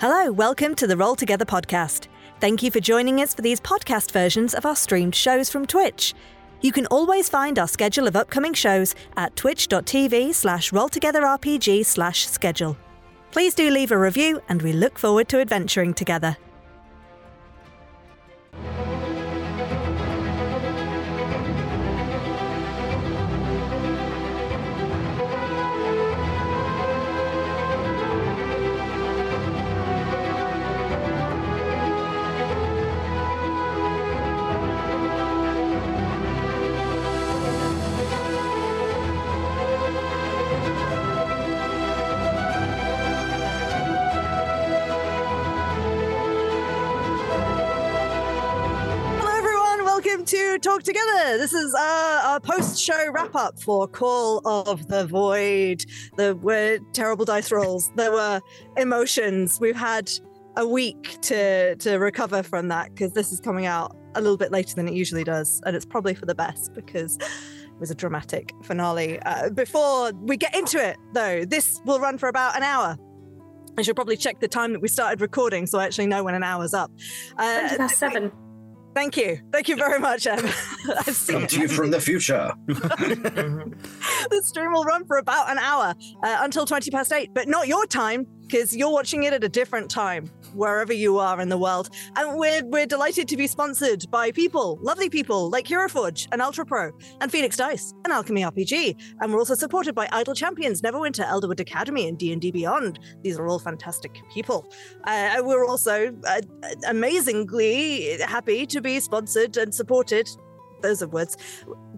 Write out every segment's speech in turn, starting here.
Hello, welcome to the Roll Together podcast. Thank you for joining us for these podcast versions of our streamed shows from Twitch. You can always find our schedule of upcoming shows at twitch.tv slash rolltogetherrpg slash schedule. Please do leave a review and we look forward to adventuring together. Together. This is uh, our post-show wrap-up for Call of the Void. There were terrible dice rolls. There were emotions. We've had a week to to recover from that because this is coming out a little bit later than it usually does, and it's probably for the best because it was a dramatic finale. Uh, before we get into it, though, this will run for about an hour. I should probably check the time that we started recording so I actually know when an hour's up. Uh, Twenty past seven. Thank you. Thank you very much, Em. I've seen Come to you from the future. the stream will run for about an hour uh, until 20 past 8, but not your time because you're watching it at a different time wherever you are in the world. And we're, we're delighted to be sponsored by people, lovely people like HeroForge and Ultra Pro and Phoenix Dice and Alchemy RPG. And we're also supported by Idle Champions, Neverwinter, Elderwood Academy, and D&D Beyond. These are all fantastic people. Uh, we're also uh, amazingly happy to be sponsored and supported those are words.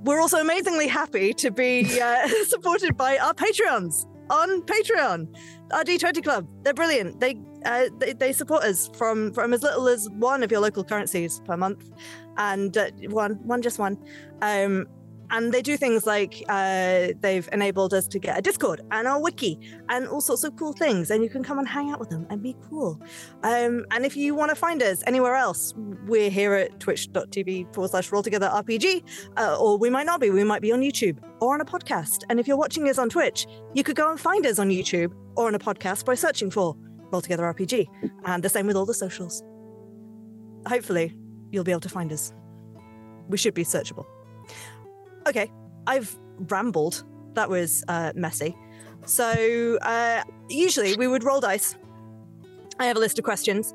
We're also amazingly happy to be uh, supported by our Patreons on Patreon. Our D20 Club, they're brilliant. They, uh, they they support us from from as little as one of your local currencies per month, and uh, one one just one. Um, and they do things like uh, they've enabled us to get a Discord and our wiki and all sorts of cool things, and you can come and hang out with them and be cool. Um, and if you want to find us anywhere else, we're here at twitch.tv forward slash roll together RPG, uh, or we might not be. We might be on YouTube or on a podcast. And if you're watching us on Twitch, you could go and find us on YouTube or on a podcast by searching for Roll Together RPG. And the same with all the socials. Hopefully, you'll be able to find us. We should be searchable. Okay, I've rambled. That was uh, messy. So, uh, usually we would roll dice. I have a list of questions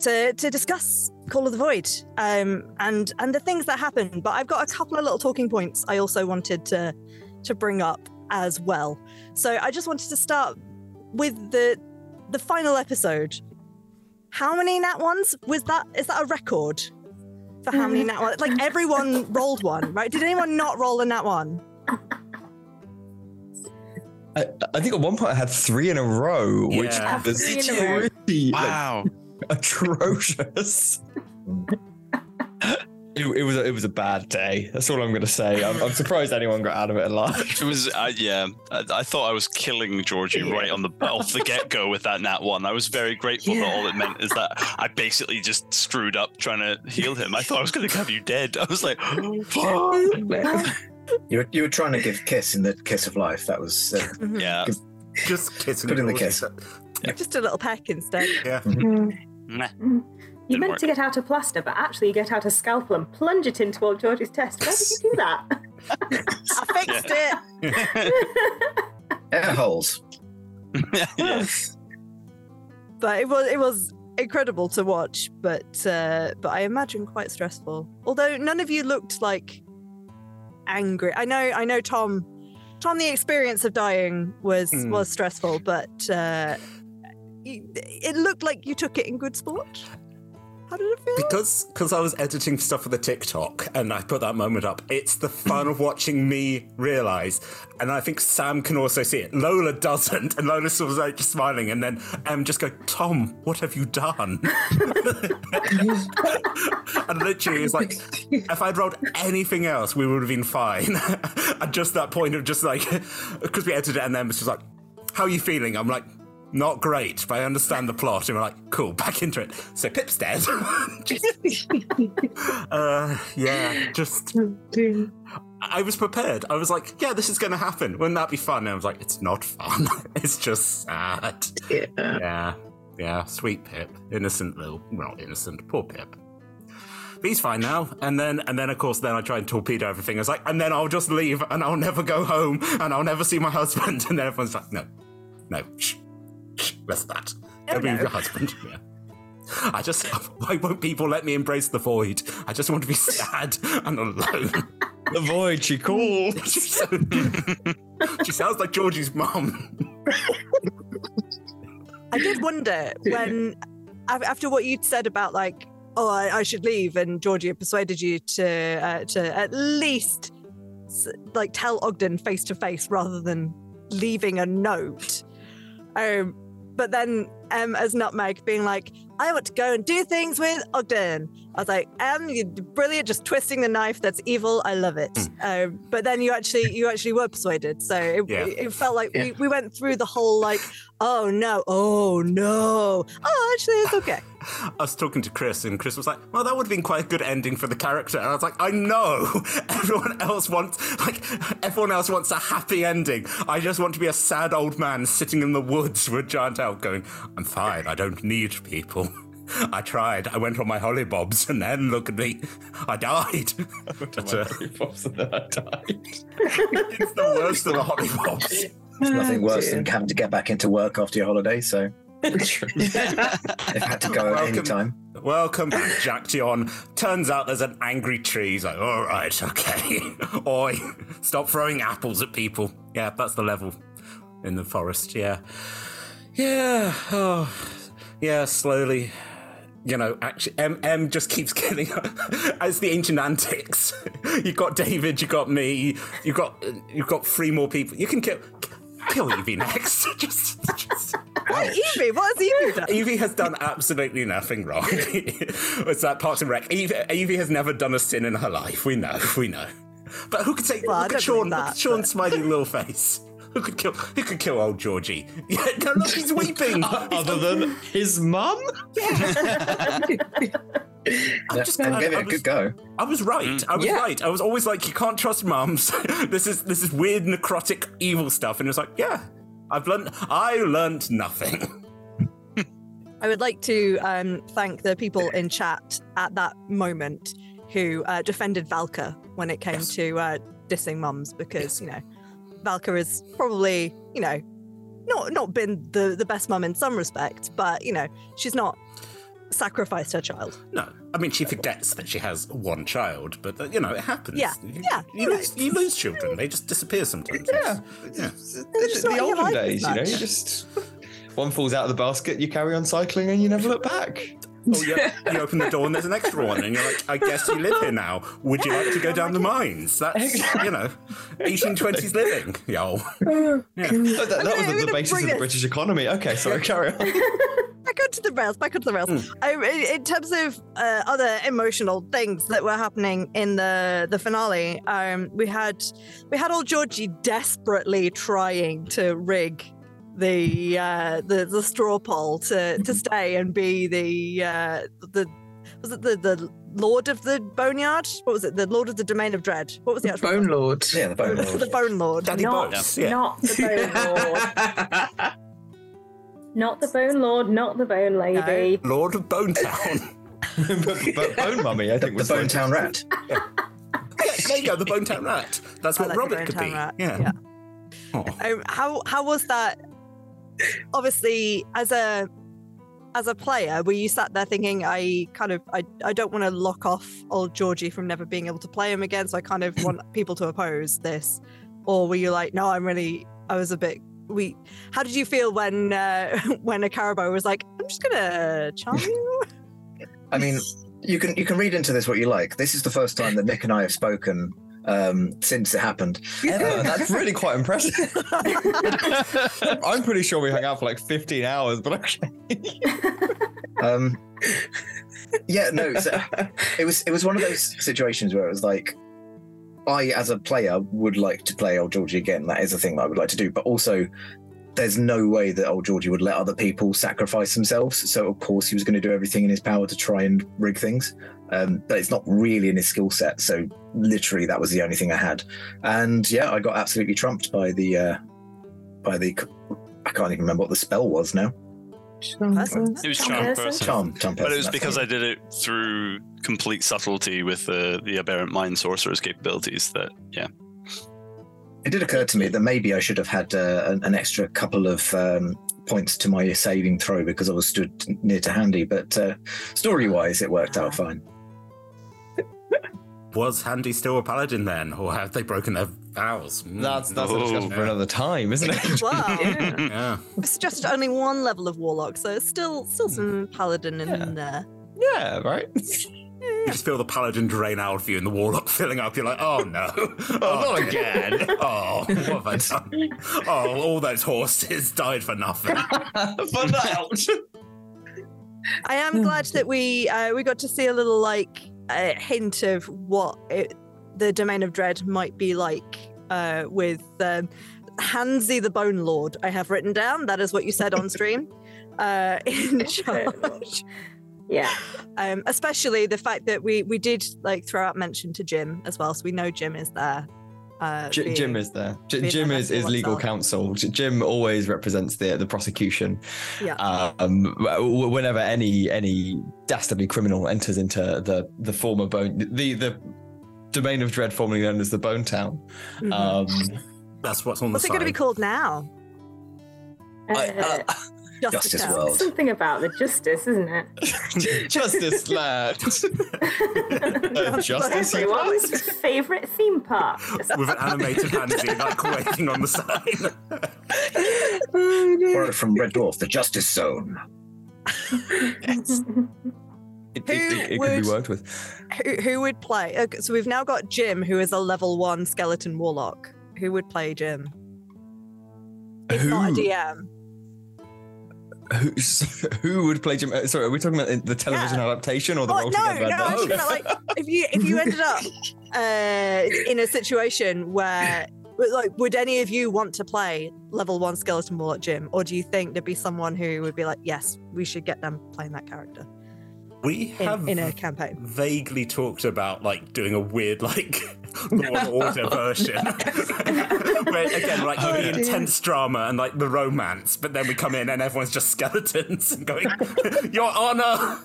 to, to discuss Call of the Void um, and and the things that happen. But I've got a couple of little talking points I also wanted to to bring up as well. So I just wanted to start with the the final episode. How many nat ones was that? Is that a record for how many nat ones? Like everyone rolled one, right? Did anyone not roll a nat one? I, I think at one point I had three in a row, which Yeah. was Three in a row. pretty like, Wow. atrocious. it, it was a, it was a bad day. That's all I'm going to say. I'm, I'm surprised anyone got out of it alive. It was, uh, yeah. I, I thought I was killing Georgie right on the off the get go with that nat one. I was very grateful that all it meant is that I basically just screwed up trying to heal him. I thought I was going to have you dead. I was like, You were, you were trying to give Kiss in the Kiss of Life. That was. Uh, yeah. Just kissing Put in the Georgie. kiss. Just a little peck instead. Yeah. Meh. You meant work. to get out a plaster, but actually you get out a scalpel and plunge it into old George's chest. Why did you do that? I fixed it. air holes. yeah. but it was it was incredible to watch but uh but i imagine quite stressful although none of you looked like angry i know i know tom tom the experience of dying was Hmm. was stressful but uh it looked like you took it in good sport how did it feel Because because I was editing stuff for the TikTok and I put that moment up, it's the fun of watching me realise. And I think Sam can also see it. Lola doesn't, and Lola's sort of like smiling, and then um just go, Tom, what have you done? and literally it's like if I'd rolled anything else, we would have been fine. and just that point of just like because we edited it and then it's just like, How are you feeling? I'm like, not great, but I understand the plot. And we're like, cool, back into it. So Pip's dead. Just- uh, yeah, just. I was prepared. I was like, yeah, this is going to happen. Wouldn't that be fun? And I was like, it's not fun. it's just sad. Yeah. Yeah. Yeah, sweet Pip, innocent little, well, not innocent, poor Pip. But he's fine now. And then, and then, of course, then I try and torpedo everything. I was like, and then I'll just leave, and I'll never go home, and I'll never see my husband. And then everyone's like, no, no, shh, shh, less of that. Oh, Don't be with no. your husband. Yeah. I just, why won't people let me embrace the void? I just want to be sad and alone. The void, she calls. She's so- she sounds like Georgie's mum. I did wonder when, after what you'd said about like, oh, I, I should leave, and Georgie persuaded you to uh, to at least like tell Ogden face to face rather than leaving a note. Um, but then um, as Nutmeg being like, I want to go and do things with Ogden. I was like, um, you're brilliant, just twisting the knife. That's evil. I love it. Um, but then you actually, you actually were persuaded. So it, Yeah. it, it felt like Yeah. we, we went through the whole like, oh no, oh no, oh actually it's okay. I was talking to Chris, and Chris was like, "Well, that would have been quite a good ending for the character." And I was like, "I know. Everyone else wants like everyone else wants a happy ending. I just want to be a sad old man sitting in the woods with a giant elk, going, "I'm fine. I don't need people." I tried. I went on my hollybobs, and then look at me. I died. But, uh, and then I died. it's the worst of the hollybobs. There's nothing worse than having to get back into work after your holiday, so True. if I had to go at any Welcome. time. Welcome back, Jack Dion. Turns out there's an angry tree. He's like, all right, okay. Oi, stop throwing apples at people. Yeah, that's the level in the forest. Yeah. Yeah. Oh, yeah, slowly. You know, actually, M, M just keeps getting. As the ancient antics, you got David, you got me, you got you got three more people. You can kill kill Evie next. just, just What Evie? What has Evie done? Evie has done absolutely nothing wrong. it's that Parks and Rec. Evie, Evie has never done a sin in her life. We know, we know. But who could say? Well, I look at Sean. believe look that, at Sean's but- smiling little face. Who could kill? Who could kill old Georgie? Yeah, no, look, he's weeping. Other than his mum? Yeah, just- and I- gave it I a was- good go. I was right. I was Yeah. right. I was always like, you can't trust mums. this is this is weird, necrotic, evil stuff. And it's like, yeah, I've learned. I learned nothing. I would like to um, thank the people in chat at that moment who uh, defended Valka when it came Yes. to uh, dissing mums because you know Valka is probably you know not not been the the best mum in some respects, but you know she's not sacrificed her child. No, I mean she forgets that she has one child, but uh, you know it happens. Yeah, you, yeah, You you lose, you lose children; they just disappear sometimes. Yeah. Yeah. The, just the not in your olden days, you know, you just one falls out of the basket, you carry on cycling, and you never look back. Oh, yeah. You open the door and there's an extra one, and you're like, I guess you live here now. Would you like to go down the mines? That's you know, 1820s living, yo. Yeah. Oh, that, that I'm was I'm the, the basis of the British economy. Okay, sorry, carry on. back onto the rails, back onto the rails. I, in, in terms of uh, other emotional things that were happening in the the finale, um, we had we had old Georgie desperately trying to rig the uh, the the straw poll to to stay and be the uh, the was it the the lord of the boneyard? What was it? The lord of the domain of dread. What was the actual Bone Lord. Yeah, the bone lord. the bone lord. Daddy not, Bones, yeah. not the Bone Lord. not the Bone Lord, not the Bone Lady. Lord of Bonetown. but, but Bone Mummy, I think the was Bone Town Rat. yeah, there you go, the Bone Town Rat. That's I what like Robert could be. Rat, Yeah. yeah. Oh. Um, how how was that? Obviously, as a as a player, were you sat there thinking, I kind of I, I don't want to lock off old Georgie from never being able to play him again, so I kind of want people to oppose this, or were you like, no, I'm really I was a bit we. How did you feel when uh, when a Carabo was like, I'm just gonna charm you? I mean, you can you can read into this what you like. This is the first time that Nick and I have spoken um, since it happened. Ever. That's really quite impressive. I'm pretty sure we hung out for like 15 hours, but okay. Um, yeah, no, so it was it was one of those situations where it was like, I as a player would like to play old Georgie again. That is a thing that I would like to do, but also. There's no way that old Georgie would let other people sacrifice themselves. So of course he was going to do everything in his power to try and rig things. Um, but it's not really in his skill set. So literally that was the only thing I had. And yeah, I got absolutely trumped by the uh, by the I can't even remember what the spell was now. Person. It was Charm charm person? person. Charm, charm But it was because it. I did it through complete subtlety with the the aberrant mind sorcerer's capabilities. That yeah, It did occur to me that maybe I should have had uh, an, an extra couple of um, points to my saving throw because I was stood near to Handy. But uh, story-wise, it worked out fine. Was Handy still a paladin then, or have they broken their vows? Mm. That's that's a Oh. discussion for another time, isn't it? Wow. yeah. It's just only one level of warlock, so it's still still some paladin in Yeah. there. yeah, right. You just feel the paladin drain out of you and the warlock filling up. You're like, oh no. Oh, not again. Oh, what have I done? Oh, all those horses died for nothing. Find out. I am glad that we uh, we got to see a little like uh, hint of what it, the domain of dread might be like uh, with um, Hansi the Bone Lord. I have written down. That is what you said on stream. Uh, in charge. Yeah. Um, especially the fact that we we did like throw out mention to Jim as well, so we know Jim is there. Uh, J- Jim is there. J- Jim is, is legal counsel. J- Jim always represents the the prosecution. Yeah. Um, whenever any any dastardly criminal enters into the the former bone the the domain of dread, formerly known as the Bone Town. Mhm. Um, That's what's on What's the it going to be called now? I- Uh, uh, Justice, Justice Town. World. something about the justice, isn't it? Justice lad. Uh, justice, you Everyone's ask? favourite theme park. With an animated Handy like waiting on the side. Borrowed from Red Dwarf, the Justice Zone. It, it, it, it could be worked with. Who, who would play? Okay, so we've now got Jim, who is a level one skeleton warlock. Who would play Jim? If not a DM. Who, who would play Jim? uh, Sorry, are we talking about the television Yeah. adaptation or the Oh, role no, together? no, actually, no, like if you if you ended up uh, in a situation where like would any of you want to play level one skeleton warlock Jim, or do you think there'd be someone who would be like, yes, we should get them playing that character We in, have in a campaign? vaguely talked about like doing a weird like Law and Order version. Where again, like Oh, the dear. intense drama and like the romance, but then we come in and everyone's just skeletons and going, Your Honor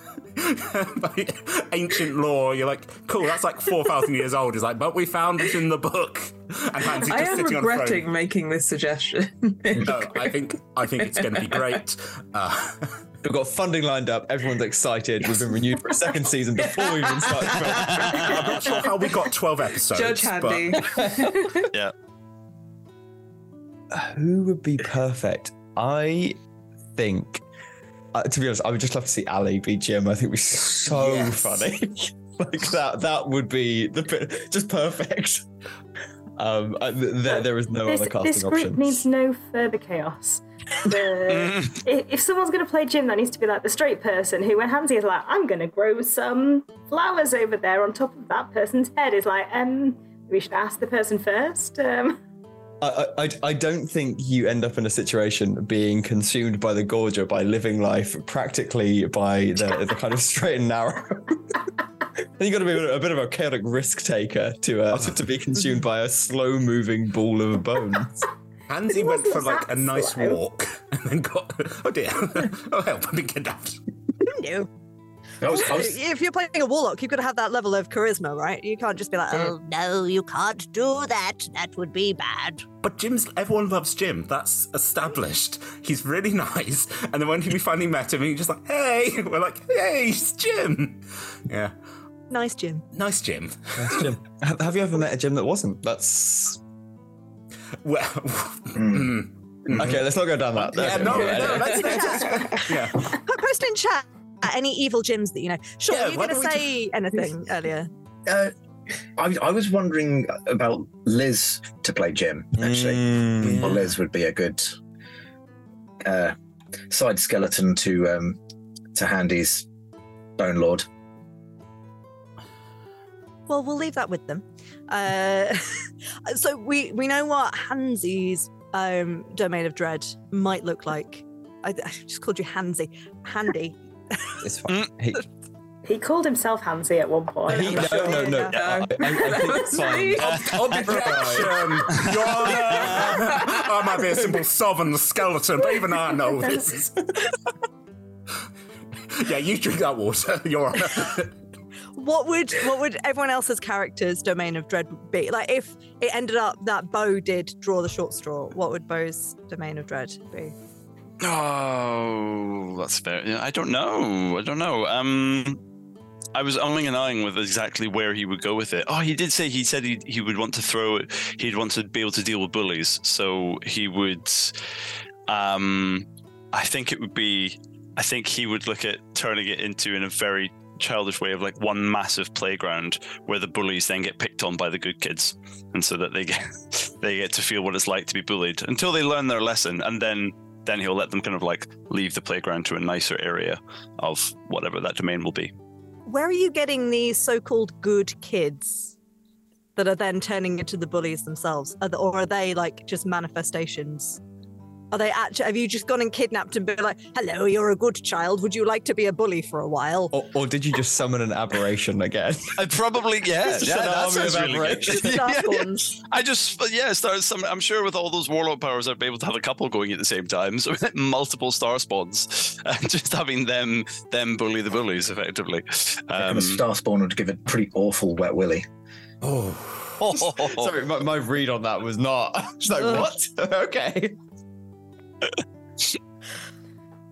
like, ancient law, you're like, cool, that's like four thousand years old. He's like, but we found it in the book. And Hansy's I just am sitting on regretting making this suggestion. No, I think I think it's gonna be great. Uh, We've got funding lined up. Everyone's excited. We've been renewed for a second season before we even start. I'm not sure how we got twelve episodes. Judge but- Handy. yeah. Who would be perfect? I think, uh, to be honest, I would just love to see Ali be Jim. I think it'd be so Yes. funny. like that. That would be the bit- just perfect. Um, uh, th- there, there is no this, other casting this group option. needs no further chaos. The, if, if someone's going to play Jim, that needs to be like the straight person who, when Hansi is like, I'm going to grow some flowers over there on top of that person's head, is like, um, we should ask the person first. Um, I, I, I don't think you end up in a situation being consumed by the gorger by living life practically by the, the kind of straight and narrow. then you got to be a, bit of a chaotic risk taker to, uh, to to be consumed by a slow moving ball of bones. Hansi went for like a nice slow. walk and then got oh dear oh help I've been kidnapped. No. I was, was, If you're playing a warlock, you've got to have that level of charisma, right? You can't just be like, oh no, you can't do that. That would be bad. But Jim's everyone loves Jim. That's established. He's really nice. And then when we finally met him, he's just like, hey, we're like, hey, it's Jim. Yeah, Nice, Jim. nice Jim. That's Jim. Have, have you ever met a Jim that wasn't? That's Well, mm. okay. Let's not go down that. yeah, no, okay, no, anyway. let's just, yeah. Put- Post in chat any evil gyms that you know. Sure, Yeah, were you why going to don't we say anything earlier? uh, I, I was wondering about Liz to play Jim, actually. Mm. Or Liz would be a good uh, side skeleton to um, to Handy's Bone Lord. Well, we'll leave that with them. Uh, so we we know what Hansi's um, domain of dread might look like. I, I just called you Hansi. Handy. It's fine. He, he called himself Hansi at one point. he, no, no, no. I, I, I think it's fine. Objection! Your Honor! I might be a simple southern skeleton, but even I know this yeah, you drink that water. You're on. What would what would everyone else's character's domain of dread be? Like if it ended up that Bo did draw the short straw, what would Bo's domain of dread be? Oh, that's fair. I don't know. I don't know. Um, I was umming and ahhing with exactly where he would go with it. Oh, he did say he said he he would want to throw it. He'd want to be able to deal with bullies, so he would. Um, I think it would be. I think he would look at turning it into in a very childish way of like one massive playground where the bullies then get picked on by the good kids, and so that they get they get to feel what it's like to be bullied until they learn their lesson, and then then he'll let them kind of like leave the playground to a nicer area of whatever that domain will be. Where are you getting these so-called good kids that are then turning into the bullies themselves, or are they like just manifestations? Are they actually? Have you just gone and kidnapped and been like, "Hello, you're a good child. Would you like to be a bully for a while?" Or, or did you just summon an aberration again? I probably yeah, Just yeah an that army sounds of really good. aberrations. Starspawns. I just yeah, start some. I'm sure with all those warlord powers, I'd be able to have a couple going at the same time. So multiple star spawns, and just having them them bully the bullies effectively. and Um, a star spawn would give a pretty awful wet willy. Oh, Sorry, my, my read on that was not. I was like, what? okay.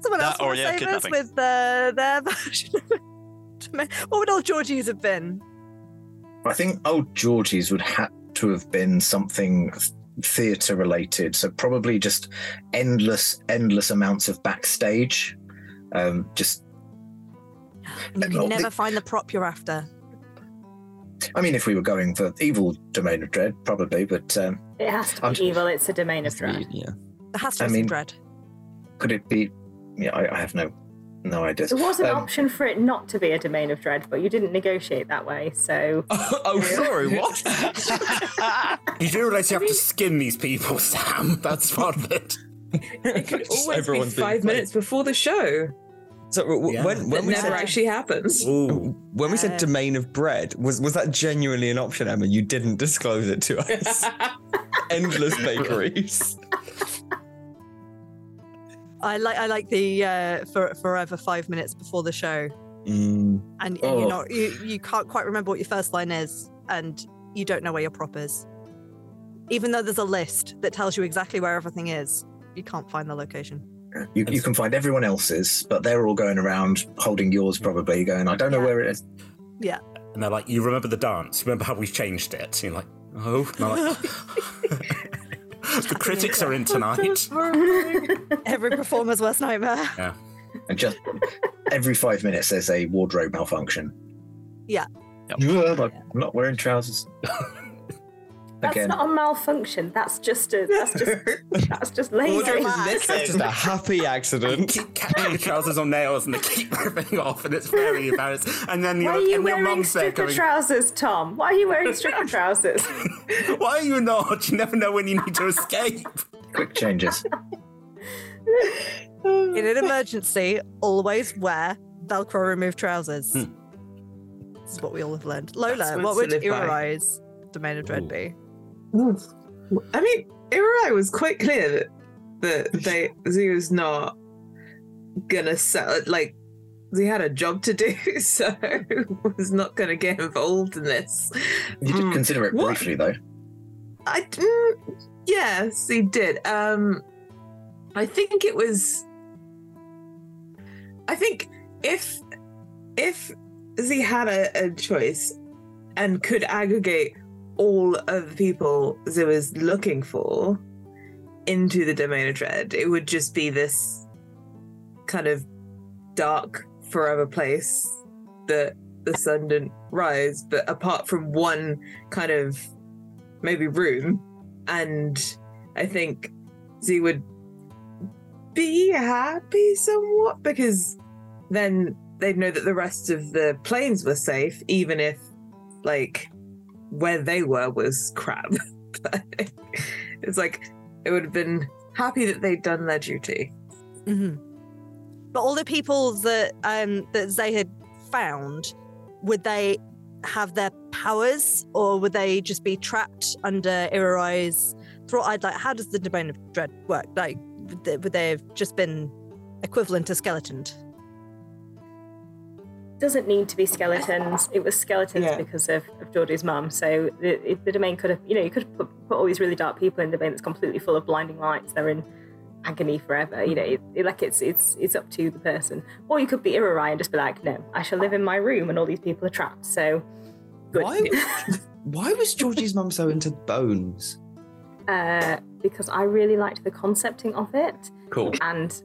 Someone That else or, yeah, save us with uh, their version? What would old Georgie's have been? I think old Georgie's would have to have been something theatre related. So probably just endless, endless amounts of backstage. Um, just, You Well, can the- never find the prop you're after. I mean, if we were going for evil domain of dread, probably, but um, It has to be I'm- evil. It's a domain of dread. Yeah. There has to I be mean- some dread. could it be? Yeah, I, I have no, no idea. There was an Um, option for it not to be a domain of dread, but you didn't negotiate that way. So oh, sorry, what? you do realize you have to skin these people, Sam. That's part of it. It could always Everyone's be being five played. minutes before the show. So w- Yeah. when That when we never said actually happens. Ooh. when we said Uh, domain of bread, was was that genuinely an option, Emma? You didn't disclose it to us. Endless bakeries. I like I like the uh, for forever five minutes before the show, Mm. and, and Oh. you're not you you can't quite remember what your first line is, and you don't know where your prop is. Even though there's a list that tells you exactly where everything is, you can't find the location. You, you can find everyone else's, but they're all going around holding yours, probably going, I don't know Yeah. where it is. Yeah. And they're like, you remember the dance? You remember how we've changed it? And you're like, oh. And I'm like, the critics are in tonight. Every performer's worst nightmare. Yeah. And just every five minutes, there's a wardrobe malfunction. Yeah. Ugh, I'm not wearing trousers. that's Again. not a malfunction. That's just a. That's just. that's just lazy. That's just a happy accident. keep catching the trousers on nails and they keep ripping off, and it's very embarrassing. And then Why your, are you and your wearing mum's there stripper going, trousers, Tom? Why are you wearing stripper trousers? Why are you not? You never know when you need to escape. Quick changes. In an emergency, always wear Velcro removed trousers. Hmm. This is what we all have learned. Lola, words what would live by. Irai's domain of dread Ooh. be? I mean, Irai was quite clear that, that they Z was not gonna sell like he had a job to do, so was not gonna get involved in this. You did Hmm. consider it What? briefly, though. I mm, yes, he did. Um, I think it was. I think if if Z had a, a choice and could aggregate all of the people Z was looking for into the domain of dread, it would just be this kind of dark forever place that the sun didn't rise. But apart from one kind of maybe room, and I think Z would be happy somewhat because then they'd know that the rest of the planes were safe, even if like where they were was crap. It's like it would have been happy that they'd done their duty. hmm But all the people that um that they had found, would they have their powers, or would they just be trapped under thrall? I'd like, how does the domain of dread work? Like, would they have just been equivalent to skeletoned? Doesn't need to be skeletons. It was skeletons Yeah. because of, of Georgie's mum. So the, the domain could have, you know, you could have put, put all these really dark people in the domain that's completely full of blinding lights. They're in agony forever. You know, it, it- like it's it's it's up to the person. Or you could be Irarai and just be like, no, I shall live in my room, and all these people are trapped. So good. Why, why was Georgie's mum so into bones? Uh, because I really liked the concepting of it, Cool. and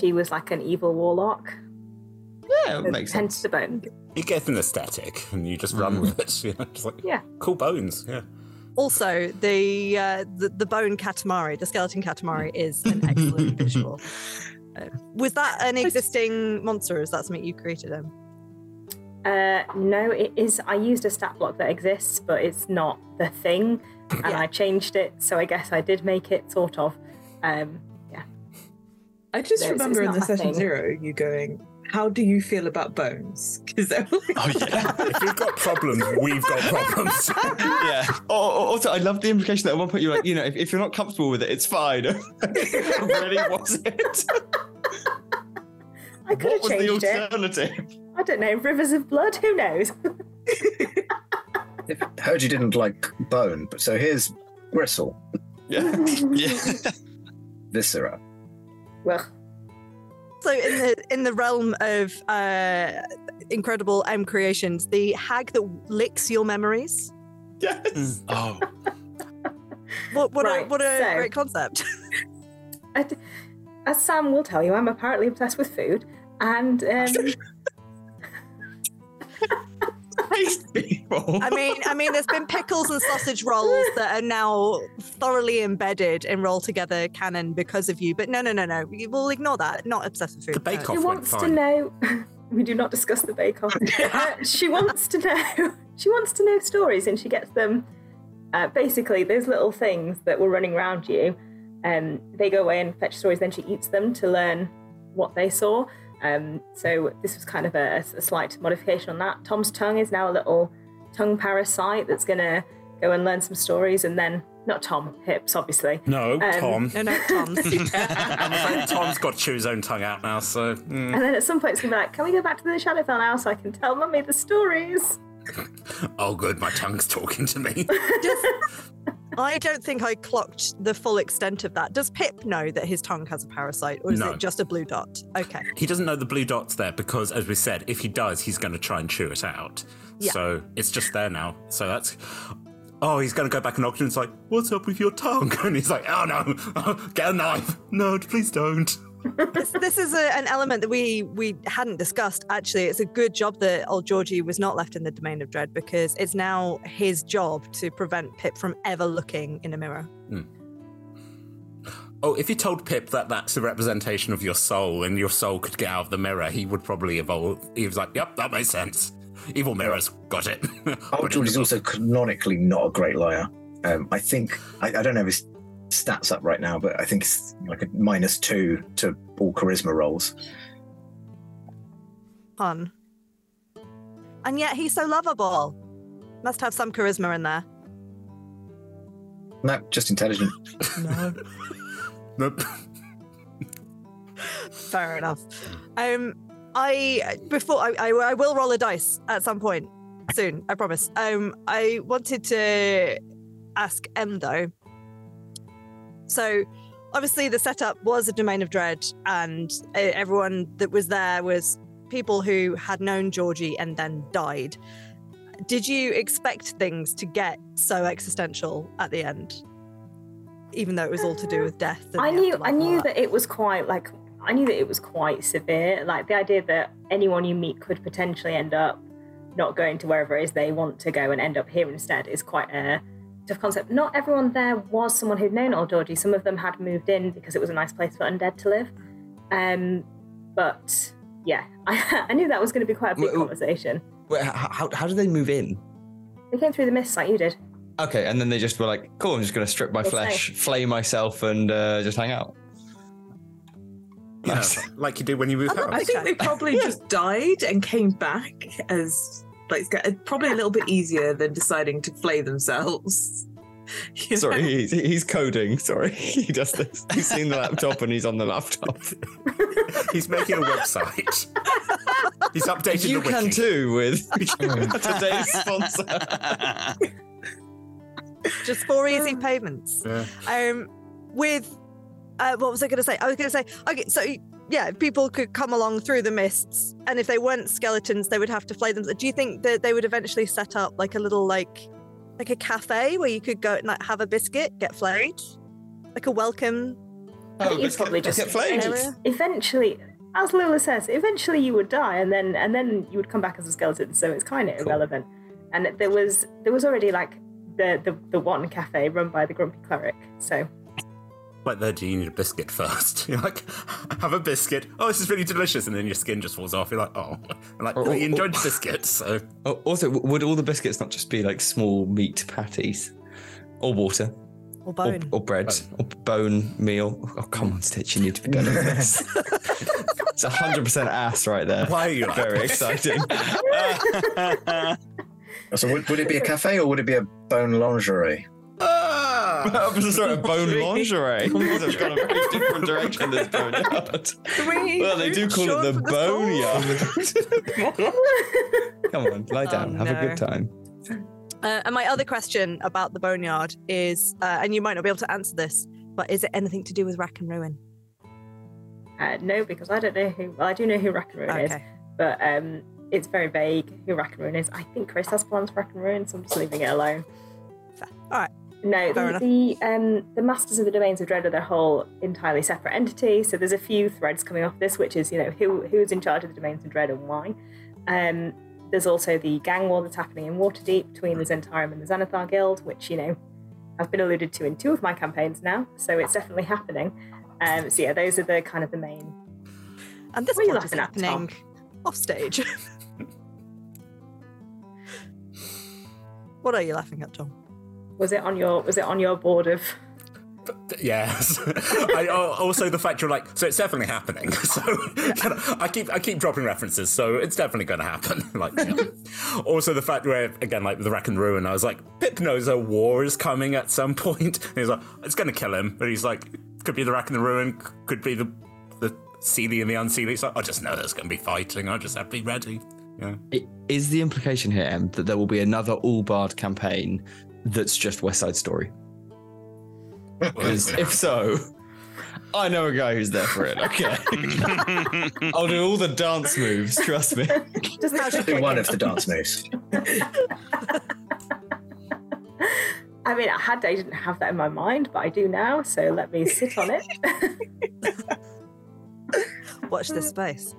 she was like an evil warlock. Yeah, it makes Hence sense. the bone. You get an aesthetic and you just run with it. You know, just like, Yeah. cool bones. Yeah. Also, the, uh, the the bone katamari, the skeleton katamari, is an excellent visual. Uh, was that an existing monster? Or is that something you created? Him? Uh, no, it is. I used a stat block that exists, but it's not the thing, and Yeah. I changed it. So I guess I did make it sort of. Um, yeah. I just No, it's- remember in the not session thing. zero you going, "How do you feel about bones?" Because Oh yeah. If you've got problems, we've got problems. yeah. Also, I love the implication that at one point you're like, you know, if, if you're not comfortable with it, it's fine. really, was it? I could What have was the changed it. alternative? I don't know. Rivers of blood. Who knows? Heard you didn't like bone, but so here's gristle, Yeah. Yeah. viscera. well, So in the in the realm of uh, incredible M creations, the hag that licks your memories. Yes. Oh. What what a what a so- great concept. I d- as Sam will tell you, I'm apparently obsessed with food, and um, people. I mean, I mean, there's been pickles and sausage rolls that are now thoroughly embedded in roll together canon because of you. But no, no, no, no. We will ignore that. Not obsessed with food. The Bake Off She went wants to know. we do not discuss the Bake Off. Uh, she wants to know. She wants to know stories, and she gets them. Uh, basically, those little things that were running around you, um, they go away and fetch stories. Then she eats them to learn what they saw. Um, so this was kind of a, a slight modification on that. Tom's tongue is now a little tongue parasite that's gonna go and learn some stories, and then not Tom Hips, obviously. No, Um, Tom. No, no, Tom's. And Tom's got to chew his own tongue out now, so. mm. And then at some point, it's gonna be like, "Can we go back to the Shadowfell now so I can tell Mummy the stories?" Oh, good, my tongue's talking to me. I don't think I clocked the full extent of that. Does Pip know that his tongue has a parasite, or is No. it just a blue dot? Okay. he doesn't know the blue dot's there because, as we said, if he does, he's going to try and chew it out. Yeah. So it's just there now. So that's. Oh, he's going to go back and Ogden's like, "What's up with your tongue?" And he's like, "Oh no, get a knife! No, please don't." This, this is a, an element that we we hadn't discussed. Actually, it's a good job that old Georgie was not left in the domain of dread because it's now his job to prevent Pip from ever looking in a mirror. Oh, if you told Pip that that's a representation of your soul and your soul could get out of the mirror, he would probably evolve. He was like, "Yep, that makes sense. Evil mirrors, got it." Put it in George is also canonically not a great liar. Um, I think I, I don't have his stats up right now, but I think it's like a minus two to all charisma rolls. Fun. And yet he's so lovable. Must have some charisma in there. No, just intelligent. No. Nope. Fair enough. Um, I before I, I I will roll a dice at some point soon. I promise. Um, I wanted to ask M though. So, obviously, the setup was a domain of dread, and uh, everyone that was there was people who had known Georgie and then died. Did you expect things to get so existential at the end? Even though it was all to do with death. and I knew I knew that? that it was quite like I knew that it was quite severe. Like the idea that anyone you meet could potentially end up not going to wherever it is they want to go and end up here instead is quite a tough concept. Not everyone there was someone who'd known old Georgie. Some of them had moved in because it was a nice place for undead to live. Um, but yeah, I, I knew that was going to be quite a big Well, conversation. Wait, how, how did they move in? They came through the mist like you did. Okay, and then they just were like, cool, I'm just going to strip my Yes, flesh, flay myself, and uh, just hang out. Yeah, Nice. like you do when you move house. I think they probably just died and came back as like it's probably a little bit easier than deciding to flay themselves. You know? Sorry, he's, he's coding. Sorry, he does this. He's seen the laptop and he's on the laptop. He's making a website. He's updated You the can too with today's sponsor. Just four easy payments. Yeah. Um, with uh, what was I going to say? I was going to say, okay, so yeah, people could come along through the mists, and if they weren't skeletons, they would have to flay them. Do you think that they would eventually set up like a little like like a cafe where you could go and like have a biscuit, get flayed, like a welcome? Oh, You'd probably just get flamed. Area? Eventually, as Lila says, eventually you would die, and then and then you would come back as a skeleton. So it's kind of Cool. irrelevant. And there was there was already like the the, the one cafe run by the grumpy cleric. So Like there, do you need a biscuit first? You're like, have a biscuit. Oh, this is really delicious, and then your skin just falls off. You're like, oh, I'm like, Or- oh, you oh, enjoyed your biscuits, so Oh, also, would all the biscuits not just be like small meat patties, or water, Or or, bone. or bread, or bone meal? Oh, come on, Stitch, you need to be better at this. it's hundred percent ass right there. why are you like Very this? exciting. So would, would it be a cafe or would it be a bone lingerie? Ah! I'm just sorry, bone lingerie. It's gone a very different direction. This boneyard. Well, they do call it the boneyard. Come on, lie down, Oh, have a good time. Uh, and my other question about the boneyard is, uh, and you might not be able to answer this, but is it anything to do with Rack and Ruin? uh, no, because I don't know who. Well, I do know who Rackaroon is, Okay. Is, but um, it's very vague who rack and ruin is. I think Chris has plans for rack and ruin, so I'm just leaving it alone. Fair. All right. No, Fair the, the um the Masters of the Domains of Dread are their whole entirely separate entity. So there's a few threads coming off this, which is you know who who's in charge of the Domains of Dread and why. Um, there's also the gang war that's happening in Waterdeep between the Zhentarim and the Xanathar Guild, which you know has been alluded to in two of my campaigns now. So it's definitely happening. Um, so yeah, those are the kind of the main. And this What are you plot is laughing at, Tom? happening off stage. what are you laughing at, Tom? Was it on your was it on your board of? Yes. I, oh, also, the fact you're like, so it's definitely happening. So I keep I keep dropping references, so it's definitely going to happen. Like, yeah. also the fact where again, like with the Rack and Ruin, I was like, Pip knows a war is coming at some point. And he's like, it's going to kill him, but he's like, could be the Rack and the Ruin, could be the the Seelie and the Unseelie. So I just know there's going to be fighting. I just have to be ready. Yeah. I- Is the implication here, Em, that there will be another All Bard campaign that's just West Side Story? Because if so, I know a guy who's there for it. Okay, I'll do all the dance moves. Trust me. Just magic Do one of the dance moves. I mean, I had I didn't have that in my mind, but I do now. So let me sit on it. Watch this space.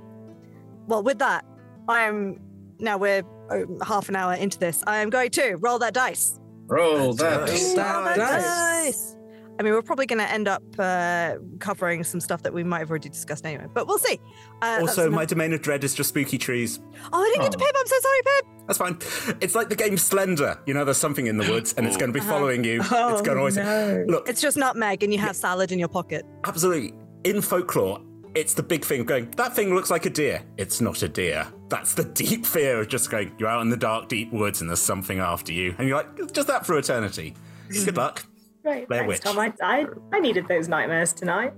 Well, with that, I am now we're oh, half an hour into this. I am going to roll that dice. Roll that. Roll Roll that dice. dice. I mean, we're probably going to end up uh, covering some stuff that we might have already discussed anyway, but we'll see. Uh, Also, my enough- domain of dread is just spooky trees. oh, I didn't get to Oh. Pip. I'm so sorry, Pip. That's fine. It's like the game Slender. You know, there's something in the woods, and it's going to be Uh-huh. following you. Oh, it's going to always no. look. It's just nutmeg, and you have salad in your pocket. absolutely in folklore. It's the big thing of going. That thing looks like a deer. It's not a deer. That's the deep fear of just going. You're out in the dark, deep woods, and there's something after you, and you're like, just that for eternity. Good luck. Right, Blair thanks, Witch. Tom. I, I I needed those nightmares tonight.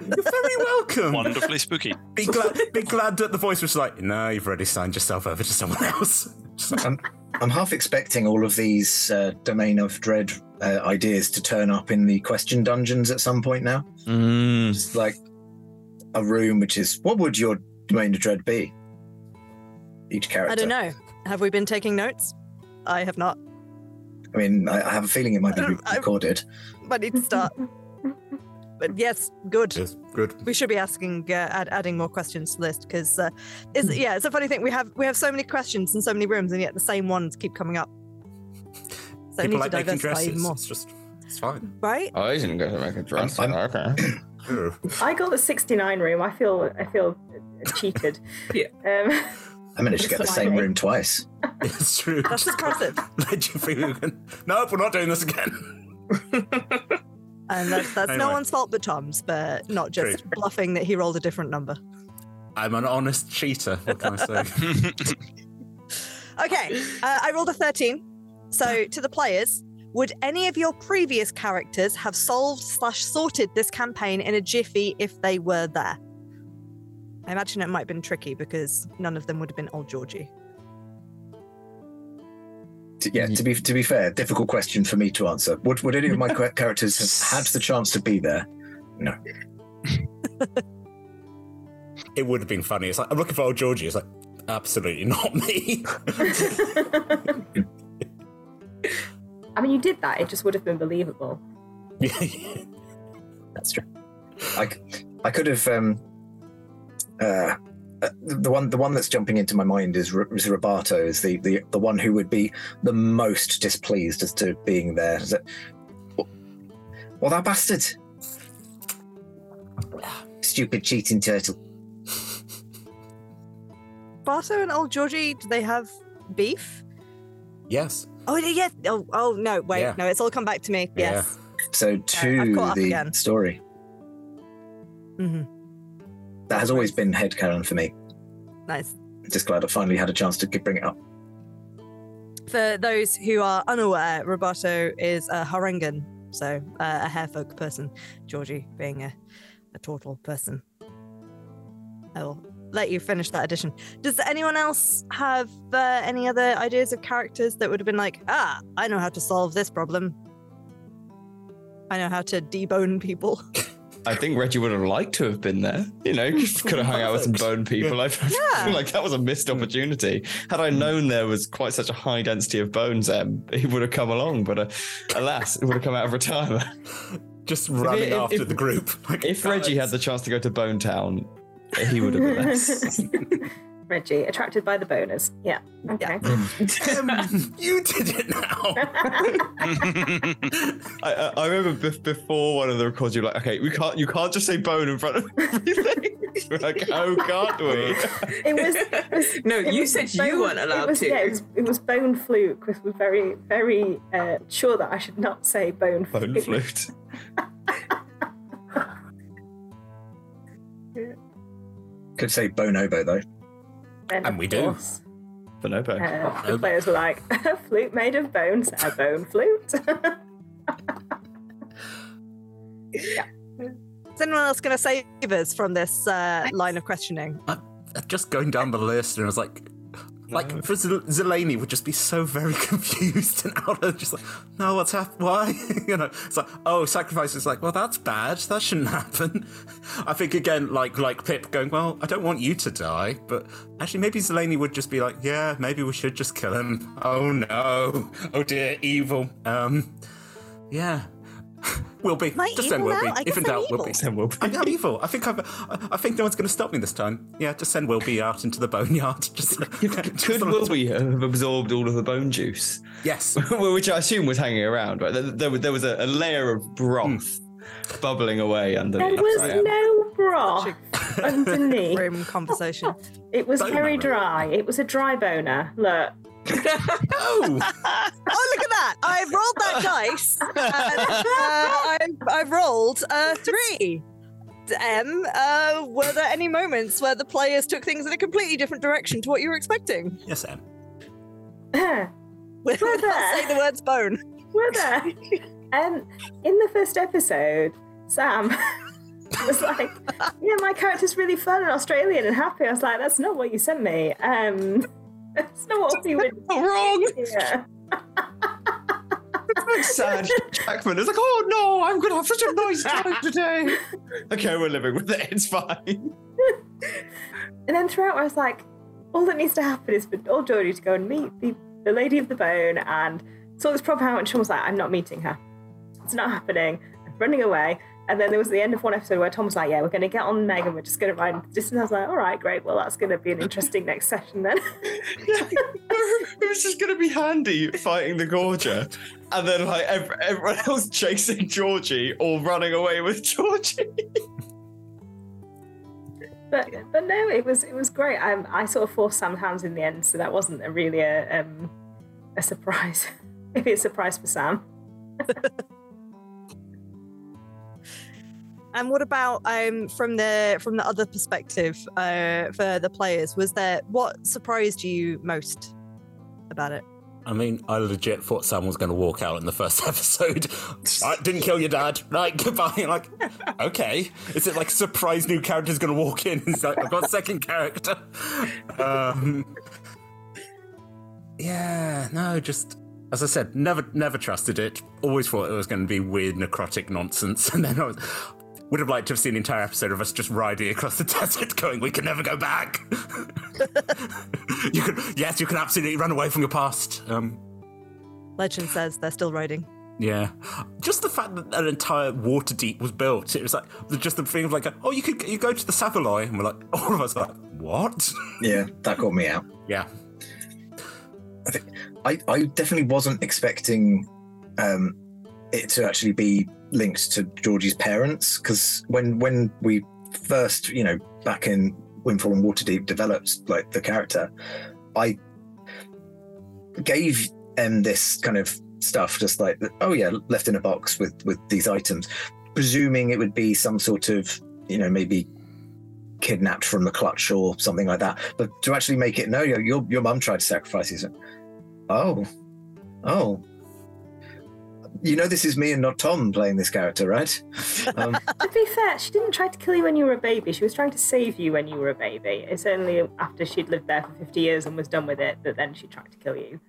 You're very welcome. Wonderfully spooky. Be glad, be glad that the voice was like, no, you've already signed yourself over to someone else. Like, I'm, I'm half expecting all of these uh, domain of dread uh, ideas to turn up in the question dungeons at some point now. Mm. It's like a room which is what would your domain of dread be? Each character. I don't know. Have we been taking notes? I have not. I mean, I, I have a feeling it might be I I- recorded. But need to start. but yes, good. yes, good. We should be asking, uh, add, adding more questions to the list because, uh, it's, yeah, it's a funny thing. We have we have so many questions in so many rooms, and yet the same ones keep coming up. So we People need like to making diversify dresses. even more, It's just, it's fine. right? Oh, I didn't go to make a dress. I'm- okay. I got the 69 room. I feel I feel cheated. Yeah. Um, I managed to get the same room twice. It's true. That's impressive. Let you feel you can- Nope, we're not doing this again. And that's, that's no one's fault but Tom's, but not just True. bluffing that he rolled a different number. I'm an honest cheater. What can I say? Okay, uh, I rolled a 13. So to the players, would any of your previous characters have solved slash sorted this campaign in a jiffy if they were there? I imagine it might have been tricky because none of them would have been old Georgie. Yeah, to be to be fair, difficult question for me to answer. Would would any of my characters have had the chance to be there? No. It would have been funny. It's like I'm looking for old Georgie. It's like absolutely not me. I mean, you did that. It just would have been believable. Yeah, That's true. I, I could have. Um, uh, uh, the one the one that's jumping into my mind is, R- is Roberto, is the, the the one who would be the most displeased as to being there. Is it, well, that bastard, stupid cheating turtle. Barto and old Georgie, do they have beef? yes. Oh yeah. Oh, oh no. Wait. Yeah. No, it's all come back to me. Yeah. Yes. So to caught the again. story hmm that has always been head headcanon for me. Nice. Just glad I finally had a chance to bring it up. For those who are unaware, Roboto is a Harengon, so uh, a harefolk person. Georgie being a, a turtle person. I will let you finish that addition. Does anyone else have uh, any other ideas of characters that would have been like, ah, I know how to solve this problem? I know how to debone people. I think Reggie would have liked to have been there. You know, could have hung out with some bone people. I Yeah. feel like that was a missed opportunity. Had I known there was quite such a high density of bones, um, he would have come along. But uh, alas, it would have come out of retirement. Just running if- after if- the group. Like, If Reggie had the chance to go to Bone Town, he would have been there. Reggie, attracted by the boners. Yeah. Okay. Tim, you did it now. I, I, I remember bef- before one of the records, you're like, okay, we can't, you can't just say bone in front of everything. We're like, oh, can't we? It was. It was No, it you was said bone- you weren't it allowed was, to. Yeah, it was, it was bone flute Because we're very, very uh, sure that I should not say bone flute. Bone flute. Could say bonobo though. And, And of we do. course, Bonobo. Uh, the players were like, a flute made of bones, a bone flute. Is anyone else going to save us from this uh, line of questioning? Just going down the list, and I was like, like for Zelani would just be so very confused and out of just like, no, what's happened? Why? you know, it's like, oh, sacrifice is like, well, that's bad. That shouldn't happen. I think again, like like Pip going, well, I don't want you to die, but actually, maybe Zelani would just be like, yeah, maybe we should just kill him. Oh no, oh dear, evil. Um, yeah. Will be. Am I just send Will now? be. I If in doubt, Will be. Send will be. I am evil. I think I've, I, I think no one's going to stop me this time. Yeah, just send will be out into the boneyard. Just, just Could Will little- we have absorbed all of the bone juice? Yes. Which I assume was hanging around, right? There, there, was- there was a, a layer of broth hmm. bubbling away under. there underneath. was right? no broth underneath. Room conversation. It was Boner. very dry. It was a dry boner. Look. Oh, oh, look at that! I've rolled that dice. And, uh, I've, I've rolled a three. M, uh, were there any moments where the players took things in a completely different direction to what you were expecting? yes, Em. Without there. saying the words bone. Were there? Um, in the first episode, Sam was like, "Yeah, my character's really fun and Australian and happy." I was like, "That's not what you sent me. Um, that's not what we would." Wrong. Yeah. Sad Jackman is like, oh no, I'm gonna have such a nice time today. okay, we're living with it. It's fine. And then throughout, I was like, all that needs to happen is for old Georgie to go and meet the, the lady of the bone and sort this problem out. And Sean was like, I'm not meeting her. It's not happening. I'm running away. And then there was the end of one episode where Tom was like, Yeah, we're going to get on Meg and we're just going to ride into the distance. I was like, All right, great. Well, that's going to be an interesting next session then. it was just gonna be handy fighting the Gorger, and then like ev- everyone else chasing Georgie or running away with Georgie. but but no, it was it was great. Um, I sort of forced Sam hands in the end, so that wasn't a really a um, a surprise. Maybe a surprise for Sam. And what about um from the from the other perspective uh for the players? Was there what surprised you most about it? I mean, I legit thought Sam was going to walk out in the first episode. I didn't kill your dad. Right, goodbye. Like, okay. Is it like surprise new character's going to walk in? Like, I've got a second character. Um, yeah, no, just as I said, never, never trusted it. Always thought it was going to be weird necrotic nonsense, and then I was, would have liked to have seen the entire episode of us just riding across the desert, going, "We can never go back." you can, yes, you can absolutely run away from your past. Um, Legend says they're still riding. yeah, just the fact that an entire Waterdeep was built. It was like just the thing of like, oh, you could you go to the Savoy, and we're like, all of us are like, what? Yeah, that got me out. yeah, I, I definitely wasn't expecting um, it to actually be linked to Georgie's parents because when when we first, you know, back in Windfall and Waterdeep developed like the character, I gave him this kind of stuff, just like oh yeah, left in a box with with these items, presuming it would be some sort of you know maybe kidnapped from the clutch or something like that. But to actually make it no, your your, your mum tried to sacrifice you. So, oh, oh. You know, this is me and not Tom playing this character, right? Um, To be fair, she didn't try to kill you when you were a baby. She was trying to save you when you were a baby. It's only after she'd lived there for 50 years and was done with it that then she tried to kill you.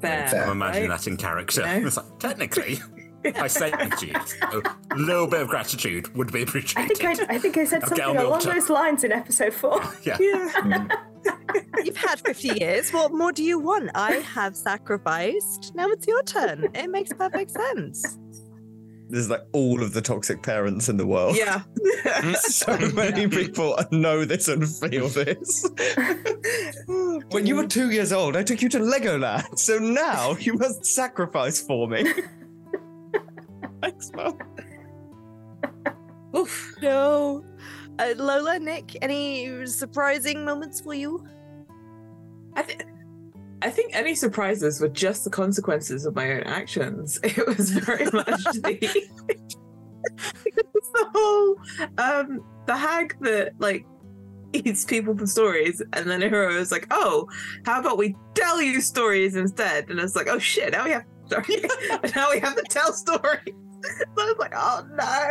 Fair. Fair. I'm imagining right? that in character. You know? It's like, technically, I saved you. So a little bit of gratitude would be I appreciated. think I, I think I said I'll something along altar. those lines in episode four. yeah. Mm. You've had 50 years. What more do you want? I have sacrificed. Now it's your turn. It makes perfect sense. There's like all of the toxic parents in the world. Yeah. So many people know this and feel this. when you were two years old, I took you to Legoland. So now you must sacrifice for me. Thanks, Mum. Oof. No. Uh, Lola, Nick, any surprising moments for you? I, th- I think any surprises were just the consequences of my own actions. It was very much the, the whole um the hag that like eats people for stories, and then Hero was like, "Oh, how about we tell you stories instead?" And it's like, "Oh shit, now we have sorry, now we have to tell stories." So I was like, "Oh no."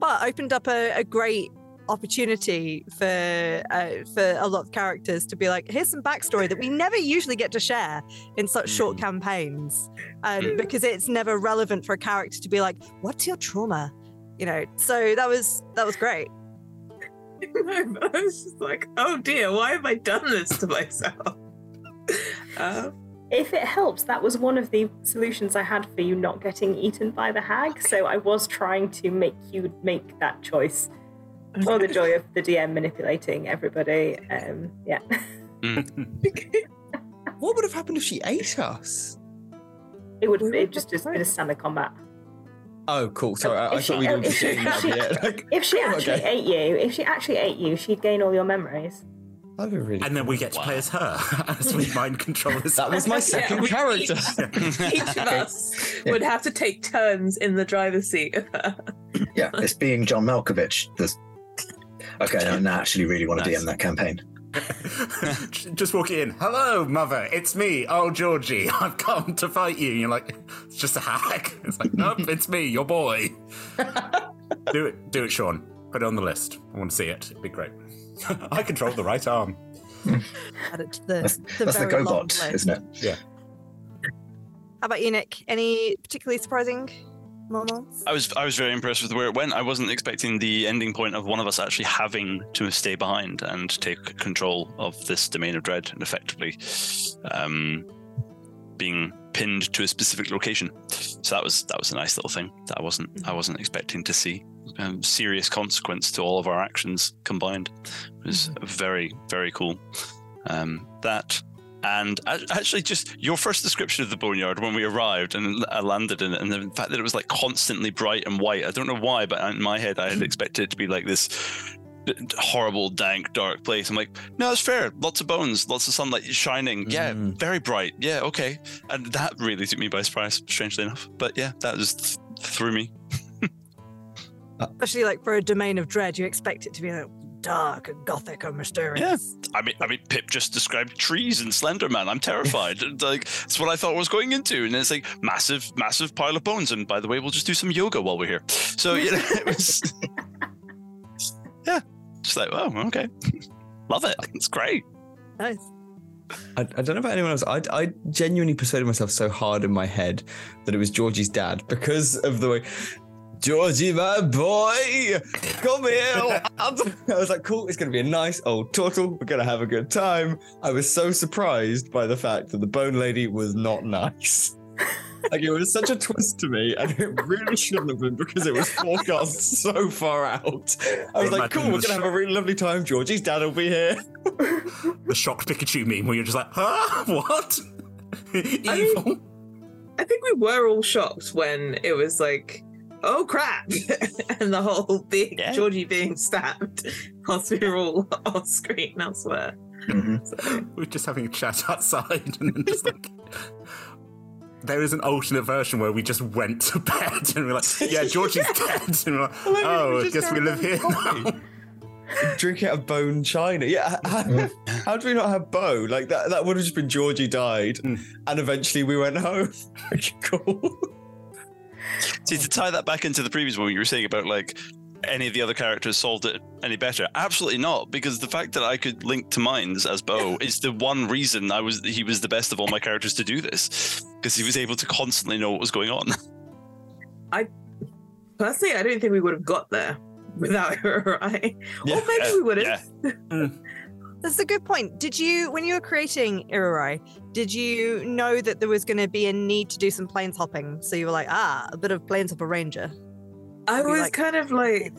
But opened up a, a great opportunity for uh, for a lot of characters to be like, here's some backstory that we never usually get to share in such short campaigns, um, Mm. because it's never relevant for a character to be like, what's your trauma, you know. So that was that was great. I was just like, "Oh dear, why have I done this to myself?" Uh, If it helps, that was one of the solutions I had for you not getting eaten by the hag. So I was trying to make you make that choice for the joy of the DM manipulating everybody. Um, yeah. What would have happened if she ate us? It would it just just been a standard combat. Oh, cool. Sorry, I, I If thought we didn't if she- that if she- yet. Like, If she actually okay. ate you, if she actually ate you, she'd gain all your memories. That'd be really And then we get to play as her as we mind control this. That was my second we- character. each of us would have to take turns in the driver's seat. yeah, it's being John Malkovich. There's... Okay, I now actually really want to Nice. DM that campaign. just walk in. Hello, mother. It's me, old Georgie. I've come to fight you. And you're like, it's just a hack. It's like, nope, it's me, your boy. do it, do it, Sean. Put it on the list. I want to see it. It'd be great. I control the right arm. Add it to the, That's, the that's the very long GoBot, isn't it? Yeah. How about you, Nick? Any particularly surprising moments? I was I was very impressed with where it went. I wasn't expecting the ending point of one of us actually having to stay behind and take control of this domain of dread and effectively um, being pinned to a specific location. So that was that was a nice little thing that I wasn't I wasn't expecting to see. Um, serious consequence to all of our actions combined. It was very very cool. Um, that and actually just your first description of the boneyard when we arrived and I landed in it and the fact that it was like constantly bright and white. I don't know why but in my head I had expected it to be like this horrible dank dark place. I'm like no it's fair. Lots of bones lots of sunlight shining. Yeah Mm. very bright. Yeah okay. And that really took me by surprise strangely enough. But yeah that just th- threw me Especially like for a domain of dread, you expect it to be like dark and gothic and mysterious. Yeah, I mean, I mean, Pip just described trees and Slender Man. I'm terrified. like that's what I thought I was going into, and it's like massive, massive pile of bones. And by the way, we'll just do some yoga while we're here. So you know, it was, yeah, just like, oh, okay, love it. It's great. Nice. I, I don't know about anyone else. I, I genuinely persuaded myself so hard in my head that it was Georgie's dad because of the way. Georgie, my boy, come here. I was like, cool, it's going to be a nice old turtle. We're going to have a good time. I was so surprised by the fact that the bone lady was not nice. Like, it was such a twist to me, and it really shouldn't have been because it was forecast so far out. I was like, cool, we're going to have a really lovely time. Georgie's dad will be here. The shocked Pikachu meme where you're just like, huh? What? Evil. I think we were all shocked when it was like, oh crap, and the whole big Yeah. Georgie being stabbed whilst we were all off screen elsewhere. Mhm. We're just having a chat outside and then just like. There is an alternate version where we just went to bed and we're like, yeah, Georgie's dead. And we're like, oh, I guess we live here now. Drinking out of bone china. Yeah. How, how do we not have Bo? Like that that would have just been Georgie died. Mm. And eventually we went home. cool. See, to tie that back into the previous one, you were saying about like any of the other characters solved it any better. Absolutely not, because the fact that I could link to mines as Bo is the one reason I was he was the best of all my characters to do this, because he was able to constantly know what was going on. I personally, I don't think we would have got there without her, right? Yeah. or maybe we would have. Yeah, hmm. That's a good point. Did you, when you were creating Irurai, did you know that there was going to be a need to do some planes hopping? So you were like, ah, a bit of planes hopper ranger. I was like- kind of like,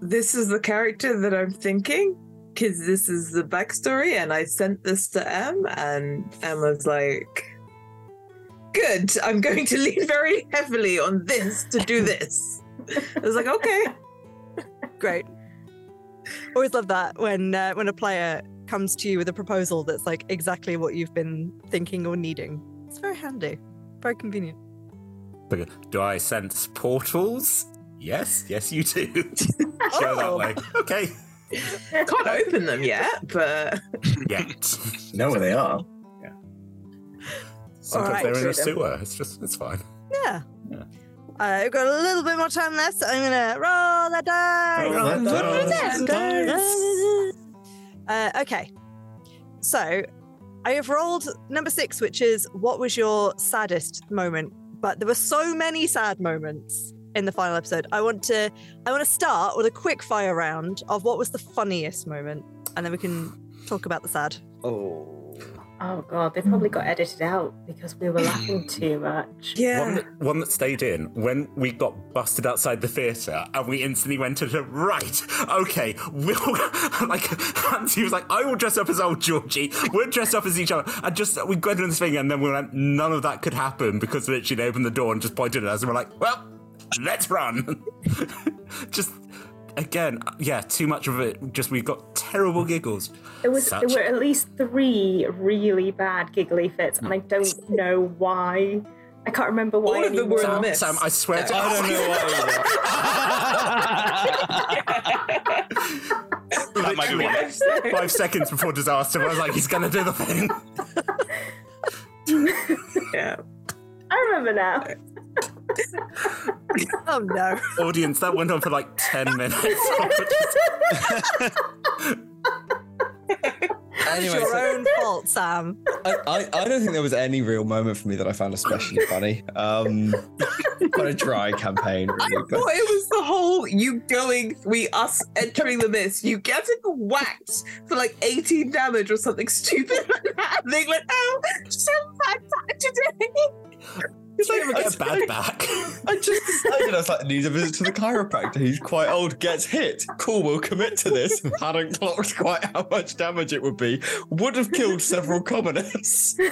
this is the character that I'm thinking because this is the backstory, and I sent this to Em, and Em was like, "Good, I'm going to lean very heavily on this to do this." I was like, "Okay." Great. Always love that when uh, when a player comes to you with a proposal that's like exactly what you've been thinking or needing. It's very handy, very convenient. Do I sense portals? Yes, yes, you do. Go that Oh. way. Okay. Can't open them yet, but Yet. know where they are. Yeah. Sometimes Alright, they're in a shoot 'em. sewer. It's just, it's fine. Yeah. Yeah. Uh, we've got a little bit more time left, so I'm gonna roll the dice. Roll that dice. Uh, okay. So I have rolled number six, which is what was your saddest moment? But there were so many sad moments in the final episode. I want to I want to start with a quick fire round of what was the funniest moment, and then we can talk about the sad. Oh. Oh god, they probably got edited out because we were laughing mm. too much. One, yeah, that, one that stayed in when we got busted outside the theatre and we instantly went to the right. Okay, we'll like Nancy was like, I will dress up as old Georgie. We'll dress up as each other. And just we go doing this thing and then we went, none of that could happen because literally they opened the door and just pointed at us and we're like, well, let's run. just again, yeah, too much of it. Just we got terrible giggles. There was Such- there were at least three really bad giggly fits, and I mm. don't know why. I can't remember why. All of them were in anymore. the mist. Sam, I swear to I don't know that might be one. Five seconds before disaster, I was like, he's gonna do the thing. yeah. I remember now. Oh no. Audience, that went on for like 10 minutes. It's Anyway, your so- own fault, Sam. I, I, I don't think there was any real moment for me that I found especially funny. Um, quite a dry campaign, I. But thought it was the whole you going, we us entering the mist, you getting whacked for like 18 damage or something stupid like that. And they went, oh, so bad today. It's like, I get a bad back. I just decided I was like, needs a visit to the chiropractor. He's quite old, gets hit. Cool, we'll commit to this. Hadn't clocked quite how much damage it would be. Would have killed several commoners.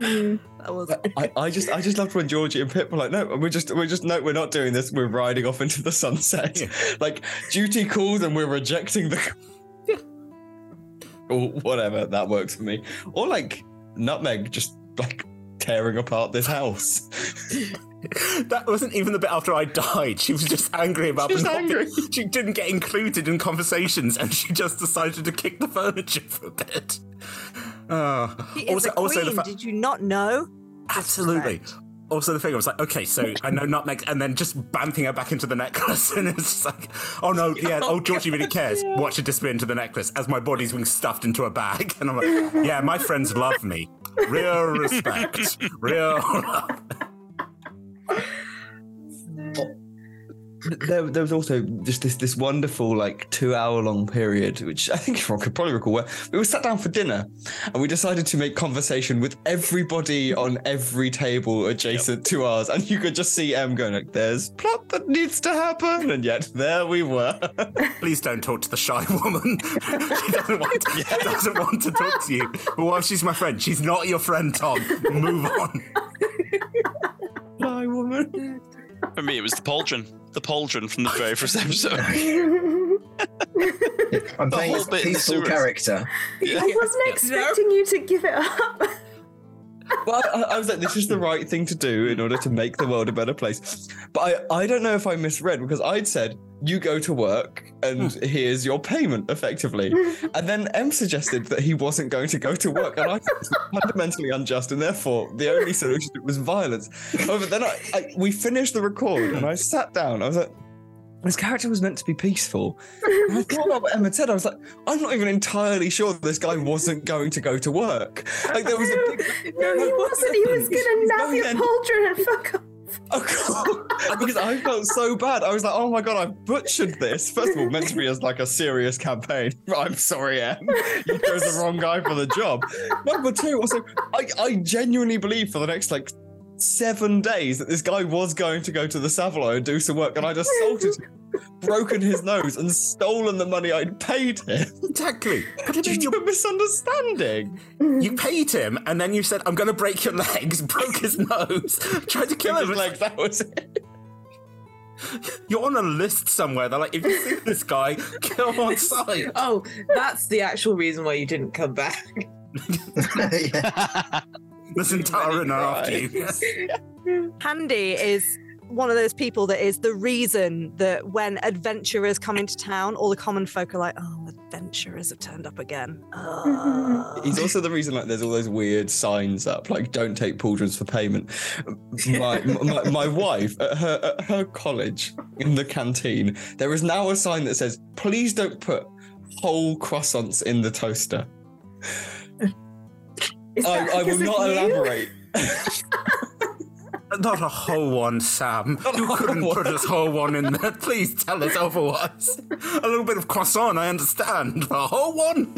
That was I, I just I just loved when Georgie and Pip were like, no, we're just we're just no, we're not doing this. We're riding off into the sunset. Yeah. Like duty calls and we're rejecting the or whatever. That works for me. Or like Nutmeg just like tearing apart this house. That wasn't even the bit after I died. She was just angry about She was not angry. being- She didn't get included in conversations, and she just decided to kick the furniture for a bit. Oh. She is a queen. fa- Did you not know? Absolutely. Also, the thing I was like, okay, so I know nutmeg, and then just bamping her back into the necklace, and it's just like, oh no, yeah, oh Georgie really cares. Watch her disappear into the necklace as my body's being stuffed into a bag, and I'm like, yeah, my friends love me, real respect, real. Love. there, there was also just this this wonderful like two hour long period, which I think everyone could probably recall, where we were sat down for dinner and we decided to make conversation with everybody on every table adjacent to ours, and you could just see Em going like, "There's plot that needs to happen," and yet there we were. Please don't talk to the shy woman. she doesn't want to, doesn't want to talk to you. But what if she's my friend? She's not your friend, Tom. Move on. Fly woman. For me, it was the pauldron. The pauldron from the very first episode. I'm The playing whole this bit in the peaceful sewers. character. Yeah. I wasn't expecting you to give it up. Well, I, I was like, this is the right thing to do in order to make the world a better place. But I, I don't know if I misread because I'd said, you go to work and hmm. here's your payment effectively. And then M suggested that he wasn't going to go to work. And I thought it was fundamentally unjust. And therefore, the only solution was violence. However, then I, I, we finished the record and I sat down. I was like, this character was meant to be peaceful. And I thought about what Emma said. I was like, I'm not even entirely sure this guy wasn't going to go to work. Like there was a big No, he wasn't. He was gonna nab your in- pauldron and fuck off. Because I felt so bad. I was like, "Oh my god, I've butchered this." First of all, meant to be as like a serious campaign. I'm sorry, Em. You chose the wrong guy for the job. Number two, also, I, I genuinely believe for the next like seven days that this guy was going to go to the Savoy and do some work, and I just assaulted him, broken his nose, and stolen the money I'd paid him. Exactly. But I Due mean, to you, a misunderstanding. you paid him, and then you said, "I'm going to break your legs." Broke his nose. Tried to kill It him. was like that was it. You're on a list somewhere. They're like, if you see this guy, kill him on sight. Oh, that's the actual reason why you didn't come back. yeah. There's an entire runner after you. Handy is one of those people that is the reason that when adventurers come into town, all the common folk are like, "Oh, adventurers have turned up again." Ugh." He's also the reason like there's all those weird signs up like don't take pauldrons for payment. My, my, my wife at her at her college in the canteen there is now a sign that says please don't put whole croissants in the toaster. I, I will not you? elaborate. Not a whole one, Sam. Not You couldn't one. put a whole one in there. Please tell us otherwise. A little bit of croissant, I understand. But a whole one?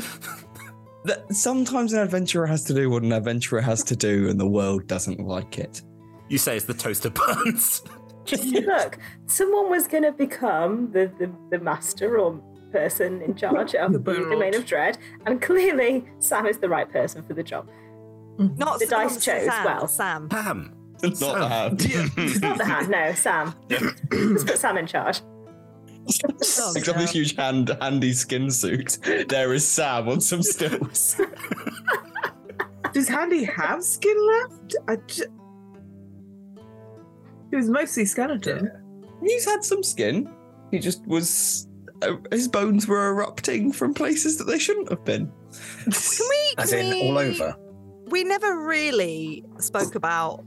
That sometimes an adventurer has to do what an adventurer has to do, and the world doesn't like it. You say it's the toaster buns. Look, someone was going to become the, the, the master or person in charge of The the, domain of dread, and clearly Sam is the right person for the job. Not The dice not chose Sam, well. Sam. Pam. Not Sam. that. Not the hand, no, Sam. Let's put Sam in charge. Oh, Except this huge hand, handy skin suit. There is Sam on some stills. Does Handy have skin left? I j- It was mostly skeleton. He's had some skin. He just was. Uh, his bones were erupting from places that they shouldn't have been. Can we? As can in we- all over. We never really spoke about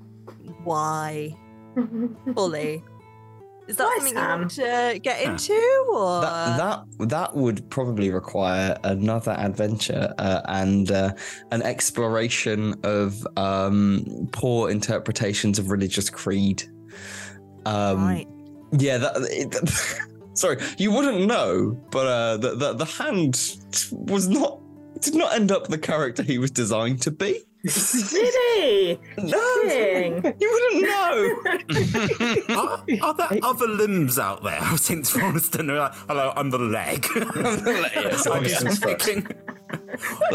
why fully. Is that Why, something you want to get into, or That that that would probably require another adventure uh, and uh, an exploration of um, poor interpretations of religious creed. Um, right? Yeah, that. It, sorry, you wouldn't know, but uh, the, the the hand was not did not end up the character he was designed to be. Really? No, Shocking. you wouldn't know. Are, are there other limbs out there? I was saying to Forreston, like, hello, I'm the leg. Yes, I do some Forreston's first. speaking.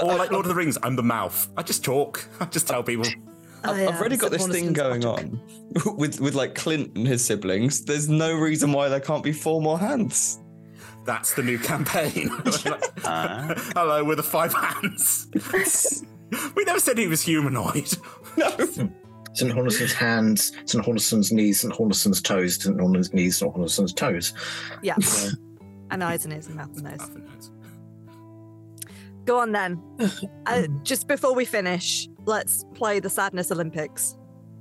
or like Lord of the Rings, I'm the mouth. I just talk. I just tell people. Oh, I've, yeah, I've already got this thing going Patrick. on with with like Clint and his siblings. There's no reason why there can't be four more hands. That's the new campaign. Ah. Hello, with the five hands. We never said he was humanoid. No, St. Hornison's hands, St. Hornison's knees, St. Hornison's toes, St. Hornison's knees, St. Hornison's toes. Yeah. Yeah. and eyes and ears and mouth and nose. Nothing else. Go on then. Uh, just before we finish, let's play the Sadness Olympics.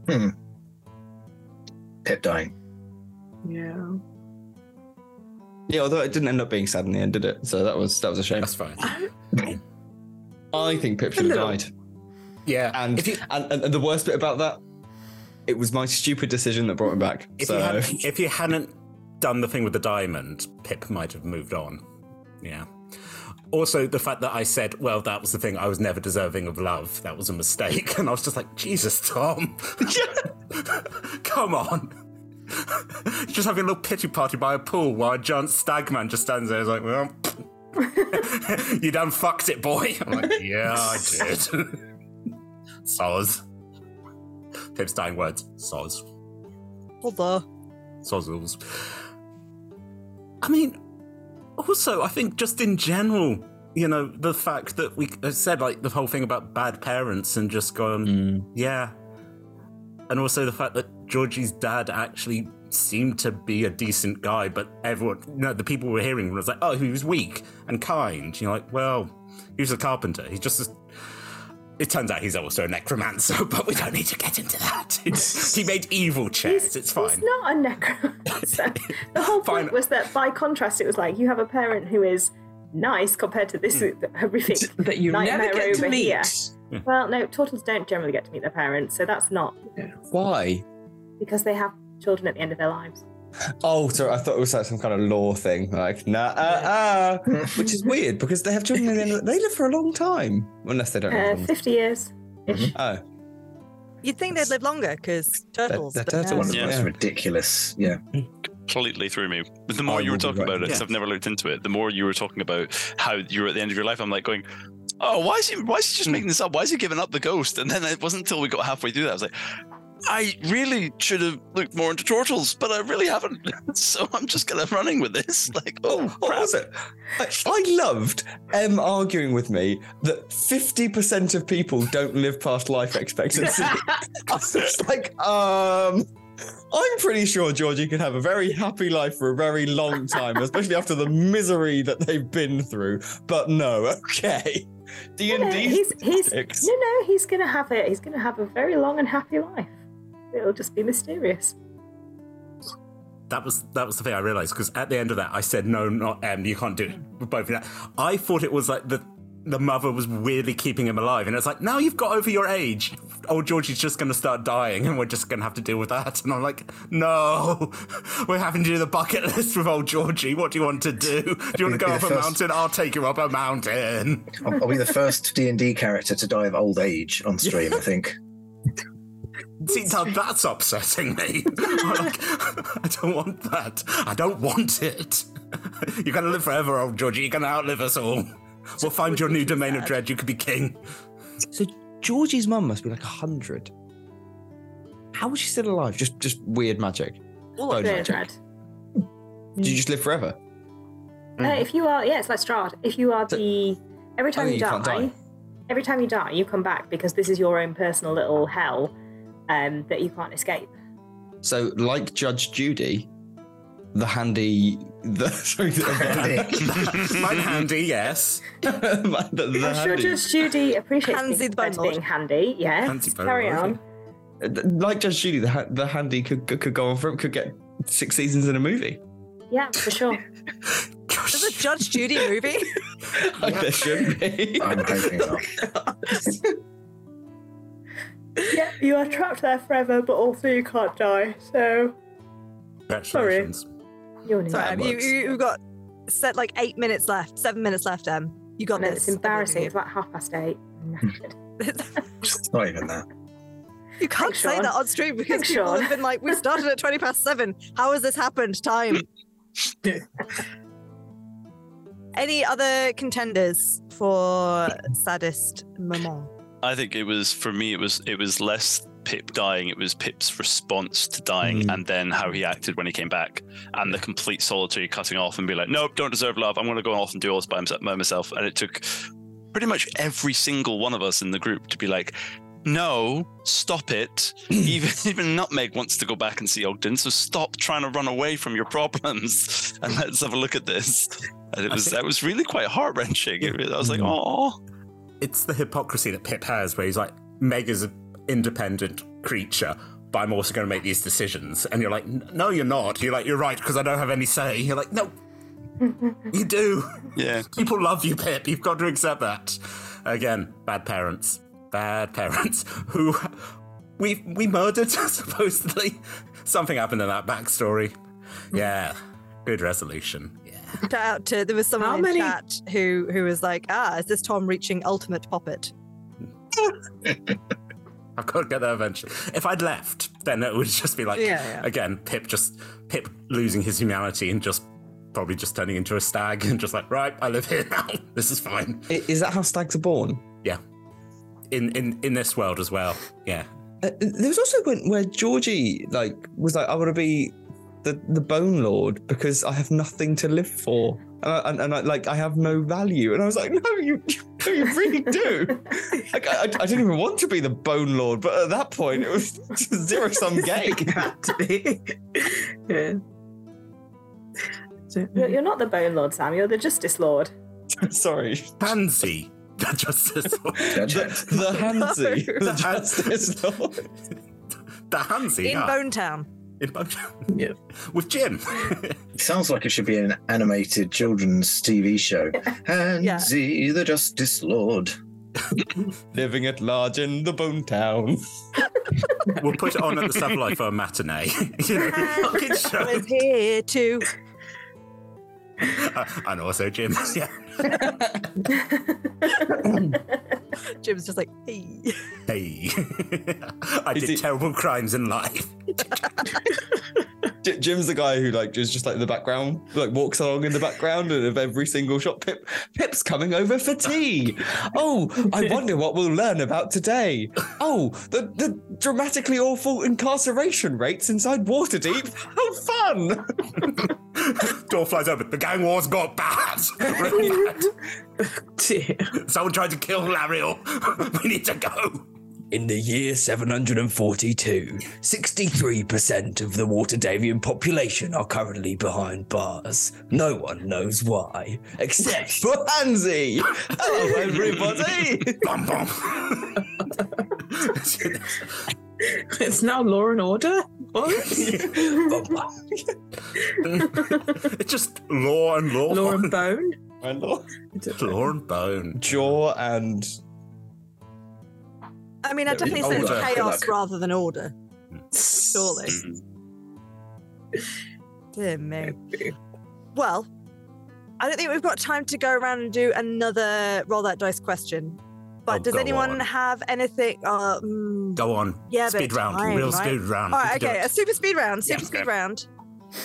Hmm. Pip dying. Yeah. Yeah, although it didn't end up being sad in the end, did it? So that was that was a shame. That's fine. I think Pip should have died. Yeah, And, if you and and the worst bit about that, it was my stupid decision that brought him back. if so you had, if you hadn't done the thing with the diamond, Pip might have moved on. Yeah. Also, the fact that I said, "Well, that was the thing. I was never deserving of love. That was a mistake," and I was just like, "Jesus, Tom, come on." just having a little pity party by a pool while a giant stag man just stands there. He's like, "Well, you done fucked it, boy." I'm like, "Yeah, I did." Soz. Pip's dying words. Soz. Although, Sozzles. I mean, also, I think just in general, you know, the fact that we said like the whole thing about bad parents and just gone, Mm. yeah. And also the fact that Georgie's dad actually seemed to be a decent guy, but everyone, you know, the people were hearing was like, oh, he was weak and kind. You're like, well, he was a carpenter. He's just a, it turns out he's also a necromancer, but we don't need to get into that. he made evil chairs. It's fine. He's not a necromancer. the whole point Fine. was that by contrast, it was like you have a parent who is nice compared to this hmm. horrific That you nightmare never get over to meet. here. Well, no, turtles don't generally get to meet their parents, so that's not Why? because they have children at the end of their lives. Oh, so I thought it was like some kind of law thing, like nah, uh, uh, which is weird because they have children. at the end They live for a long time, unless they don't. Uh, have them. 50 years. Oh, you'd think they'd live longer because turtles. they're but turtles. no. One of the Yeah. most ridiculous. Yeah. completely threw me. But the more I you were talking right. about it, because Yeah. I've never looked into it, the more you were talking about how you were at the end of your life, I'm like going, oh, why is he? Why is he just making this up? Why is he giving up the ghost? And then it wasn't until we got halfway through that I was like, I really should have looked more into turtles, but I really haven't. so I'm just gonna running with this. Like, oh, what crap. was it? I, I loved Em arguing with me that fifty percent of people don't live past life expectancy. I was like, um. I'm pretty sure Georgie could have a very happy life for a very long time, especially after the misery that they've been through. But no, okay. D and D. he's, he's, no, no, he's gonna have it. He's gonna have a very long and happy life. It'll just be mysterious. That was that was the thing I realized because at the end of that I said no, not M. You can't do it. Both in that. I thought it was like the the mother was weirdly keeping him alive, and it's like now you've got over your age. Old Georgie's just going to start dying, and we're just going to have to deal with that. And I'm like, no, we're having to do the bucket list with old Georgie. What do you want to do? Do you want to go up the a mountain? I'll take you up a mountain. I'll, I'll be the first D and D character to die of old age on stream. I think. See, now that's upsetting me. I'm like, I don't want that. I don't want it. You're going to live forever, old Georgie. You're going to outlive us all. We'll find your new domain of dread. You could be king. So Georgie's mum must be like a hundred. How was she still alive? Just just weird magic. All Oh, of Very it. dread. Did you just live forever? Uh, if you are, yeah, it's like Strahd. If you are So- the every time Oh, you, you die, die. every time you die, you come back because this is your own personal little hell um, that you can't escape. So like Judge Judy, the handy the sorry the, Mine handy, yes. the, the I'm sure handy- Judge Judy appreciates Handsy being, the being handy. Yes, Handsy carry Lord, on. like Judge Judy, the the handy could, could could go on for could get six seasons in a movie. Yeah, for sure. There's a Judge Judy movie. Like there should be. I'm hoping so. Yeah, you are trapped there forever, but also you can't die. So Congratulations. you're an Sorry, That Em, you, works. you, you've got set like eight minutes left, seven minutes left, Em. You got No, this. it's embarrassing. It's like half past eight. It's not even that. you can't Thanks, say Sean. that on stream because Thanks, people Sean. have been like, we started at 20 past seven. How has this happened? Time. Any other contenders for saddest moment? I think it was for me. It was it was less Pip dying. It was Pip's response to dying, Mm. and then how he acted when he came back, and the complete solitary cutting off and be like, "Nope, don't deserve love. I'm going to go off and do all this by, myself." And it took pretty much every single one of us in the group to be like, no, stop it. even even Nutmeg wants to go back and see Ogden, so stop trying to run away from your problems and let's have a look at this. And it was think- that was really quite heart wrenching. I was like, oh, It's the hypocrisy that Pip has, where he's like, Meg is an independent creature, but I'm also going to make these decisions. And you're like, no, you're not. You're like, you're right, because I don't have any say. You're like, no, you do. yeah. People love you, Pip. You've got to accept that. Again, bad parents. Bad parents who we we murdered supposedly. Something happened in that backstory. Yeah, good resolution. Yeah. Shout out to there was someone How in many- chat who who was like, ah, is this Tom reaching ultimate poppet? I've got to get there eventually. If I'd left, then it would just be like Yeah, yeah. again, Pip just Pip losing his humanity and just probably just turning into a stag and just like, right, I live here now. This is fine. Is that how stags are born? Yeah. In in in this world as well. Yeah. Uh, there was also when where Georgie like was like, I want to be the the Bone Lord because I have nothing to live for, and I, and, and I, like I have no value. And I was like, no, you no, you really do. like I, I didn't even want to be the Bone Lord, but at that point it was zero sum game. It had to be. yeah. You're, you're not the Bone Lord, Sam. You're the Justice Lord. Sorry, Pansy. The Justice Lord. The, it. the Hansi, No. the Justice Lord. The Hansi. in yeah. Bone Town. In Bone. Yeah. With Jim. It sounds like it should be an animated children's TV show. Hansi, the Justice Lord. living at large in the Bone Town. we'll put it on at the Savile for a matinee. you know, kids show. was here too. Uh, and also Jim. Yeah. Jim's just like, hey. Hey. I Is did it- terrible crimes in life. J- Jim's the guy who like is just like in the background, like walks along in the background and of every single shot. Pip, Pip's coming over for tea. Oh, I wonder what we'll learn about today. Oh, the the dramatically awful incarceration rates inside Waterdeep. How fun! Door flies open. The gang wars got bad. Really bad. Dear. Someone tried to kill Laeral. we need to go. In the year 742, 63% of the Waterdhavian population are currently behind bars. No one knows why, except for Hansi. Hello, everybody. Bum bum. It's now law and order. What? it's just law and law. law and bone. Law and bone. Jaw and I mean, I Yeah, definitely order, sense chaos rather than order. Surely. Dear me. Well, I don't think we've got time to go around and do another roll that dice question. But Oh, does anyone on. have anything? Uh, mm, Go on. Yeah, speed round. time, Real right? speed round. all We right, can do okay, a super speed round. Super Yeah, speed okay. round.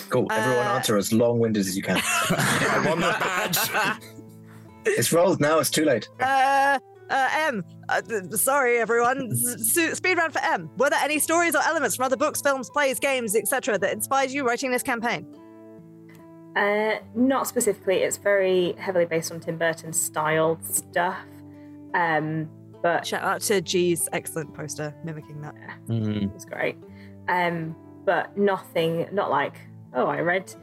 Cool. Everyone Uh, answer as long winded as you can. I won that badge. it's rolled now, it's too late. Uh, uh, M. Uh, sorry, everyone. S- speed round for M. Were there any stories or elements from other books, films, plays, games, etc., that inspired you writing this campaign? Uh, not specifically. It's very heavily based on Tim Burton style stuff. Um, but Shout out to G's excellent poster mimicking that. it was great. Um, but nothing, not like, oh, I read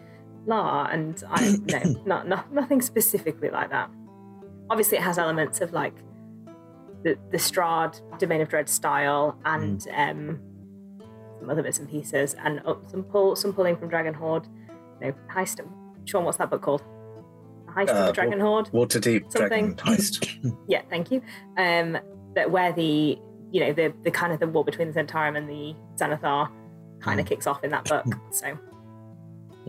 La, and I, no, not, not, nothing specifically like that. Obviously, it has elements of like the, the Strahd Domain of Dread style and um, some other bits and pieces, and oh, some pull, some pulling from Dragon Horde. No, Heist. Sean, what's that book called? Heist of Uh, the Dragon Horde. Waterdeep Something. Dragon Heist. Yeah, thank you. Um, that where the you know the the kind of the war between the Zhentarim and the Xanathar kind of kicks off in that book. So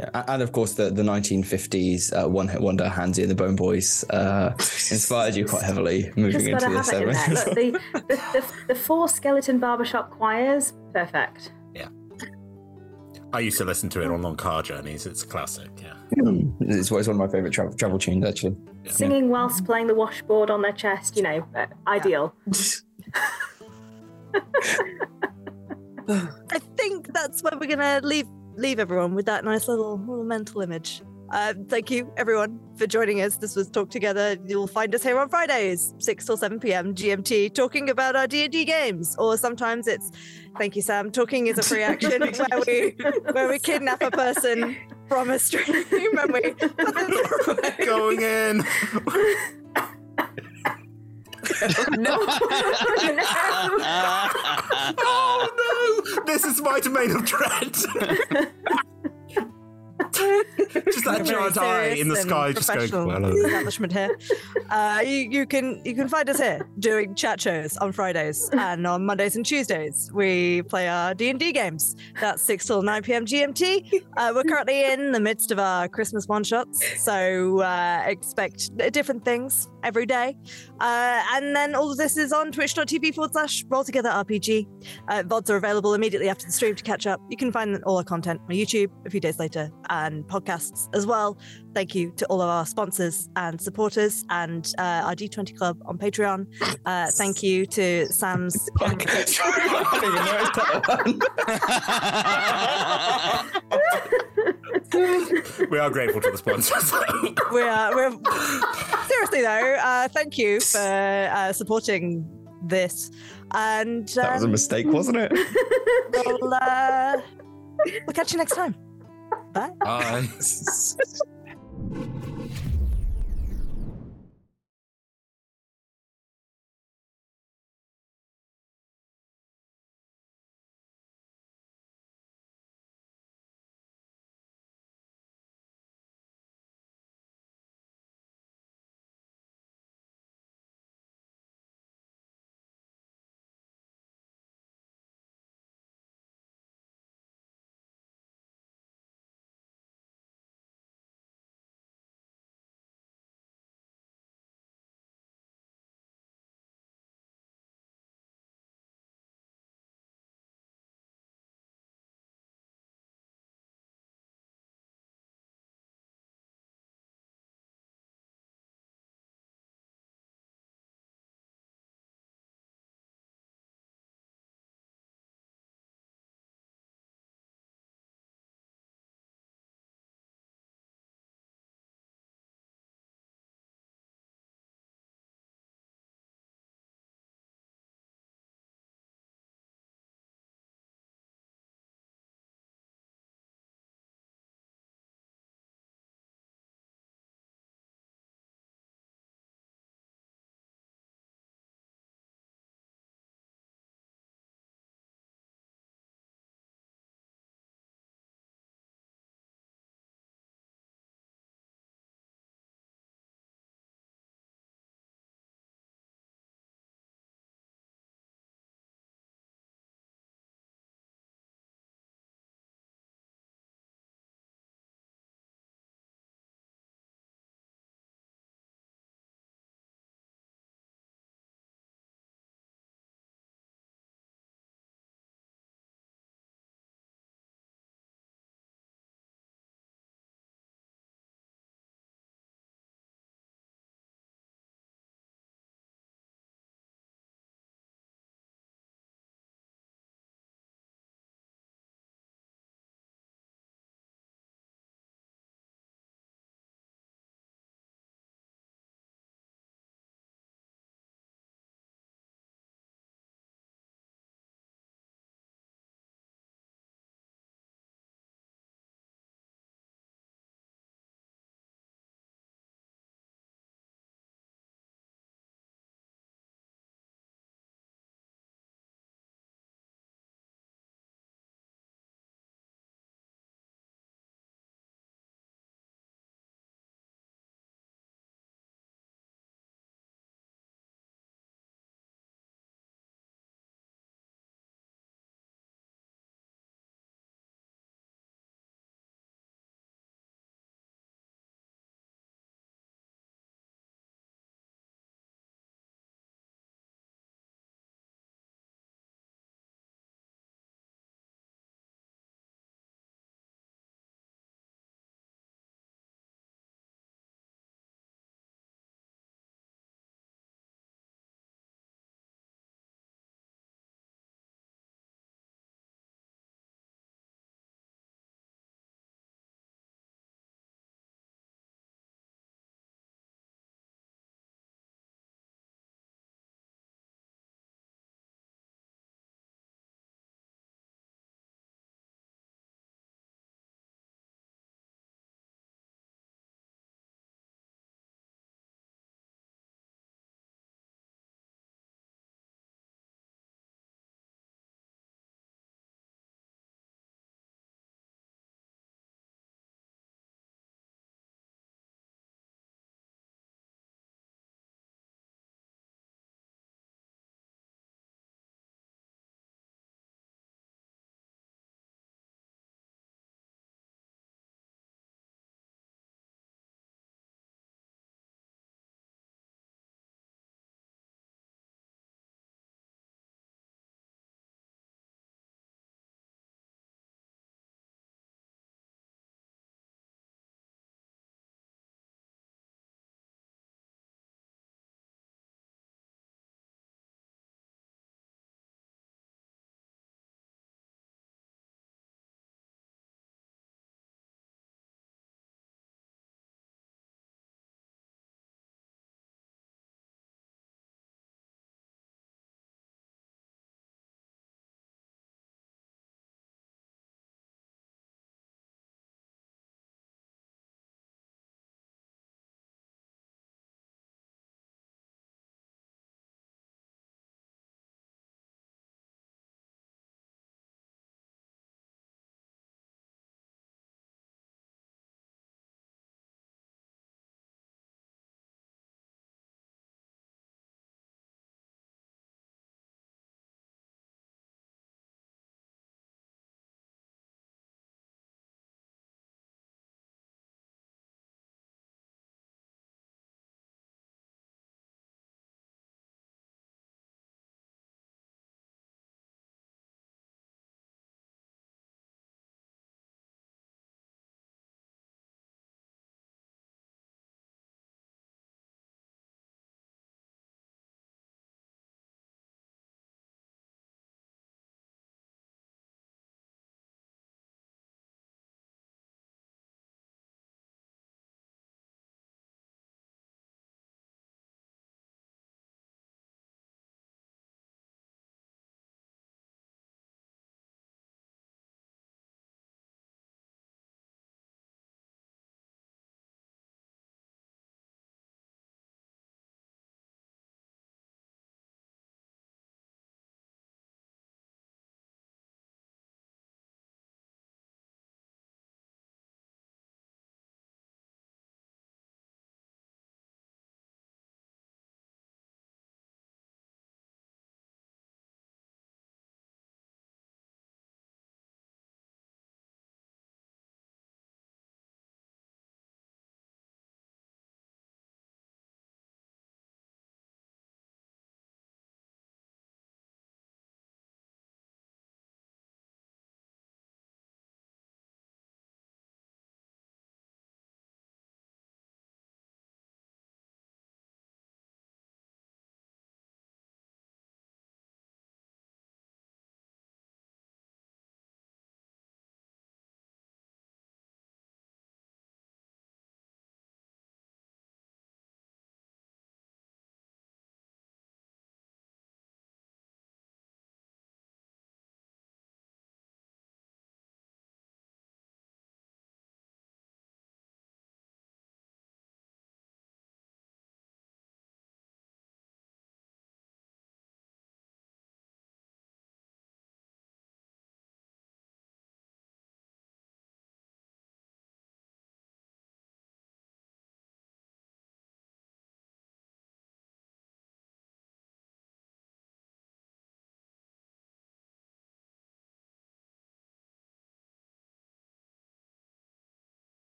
Yeah, and of course the, the 1950s uh, one hit wonder Hansi and the Bone Boys uh, inspired you quite heavily moving into the have it in 70s. Look, the, the, the, the four skeleton barbershop choirs, perfect. Yeah, I used to listen to it on long car journeys. It's a classic. Yeah. it's, it's one of my favorite travel, travel tunes actually. Singing whilst playing the washboard on their chest, you know, uh, ideal. I think that's where we're gonna leave leave everyone with that nice little little mental image. Uh, thank you, everyone, for joining us. This was Talk Together. You'll find us here on Fridays, 6 or 7 p.m. GMT, talking about our D&D games. Or sometimes it's, thank you, Sam, talking is a free action where we where we kidnap a person from a stream and we Going in. no. Oh no! This is my domain of dread. just that giant eye in the sky, just going. Well, establishment here. Uh, you, you can you can find us here doing chat shows on Fridays and on Mondays and Tuesdays we play our D and D games. That's six till nine p.m. GMT. Uh, we're currently in the midst of our Christmas one shots, so uh, expect different things every day. Uh, and then all of this is on twitch.tv forward slash roll together RPG. Uh, VODs are available immediately after the stream to catch up. You can find all our content on YouTube a few days later and podcasts as well. Thank you to all of our sponsors and supporters and uh, our D20 Club on Patreon. Uh, thank you to Sam's. I didn't even notice that one. we are grateful to the sponsors. we're, we're seriously though. Uh, thank you for uh, supporting this, and That was a um, mistake, wasn't it? we'll, uh, we'll catch you next time. Bye.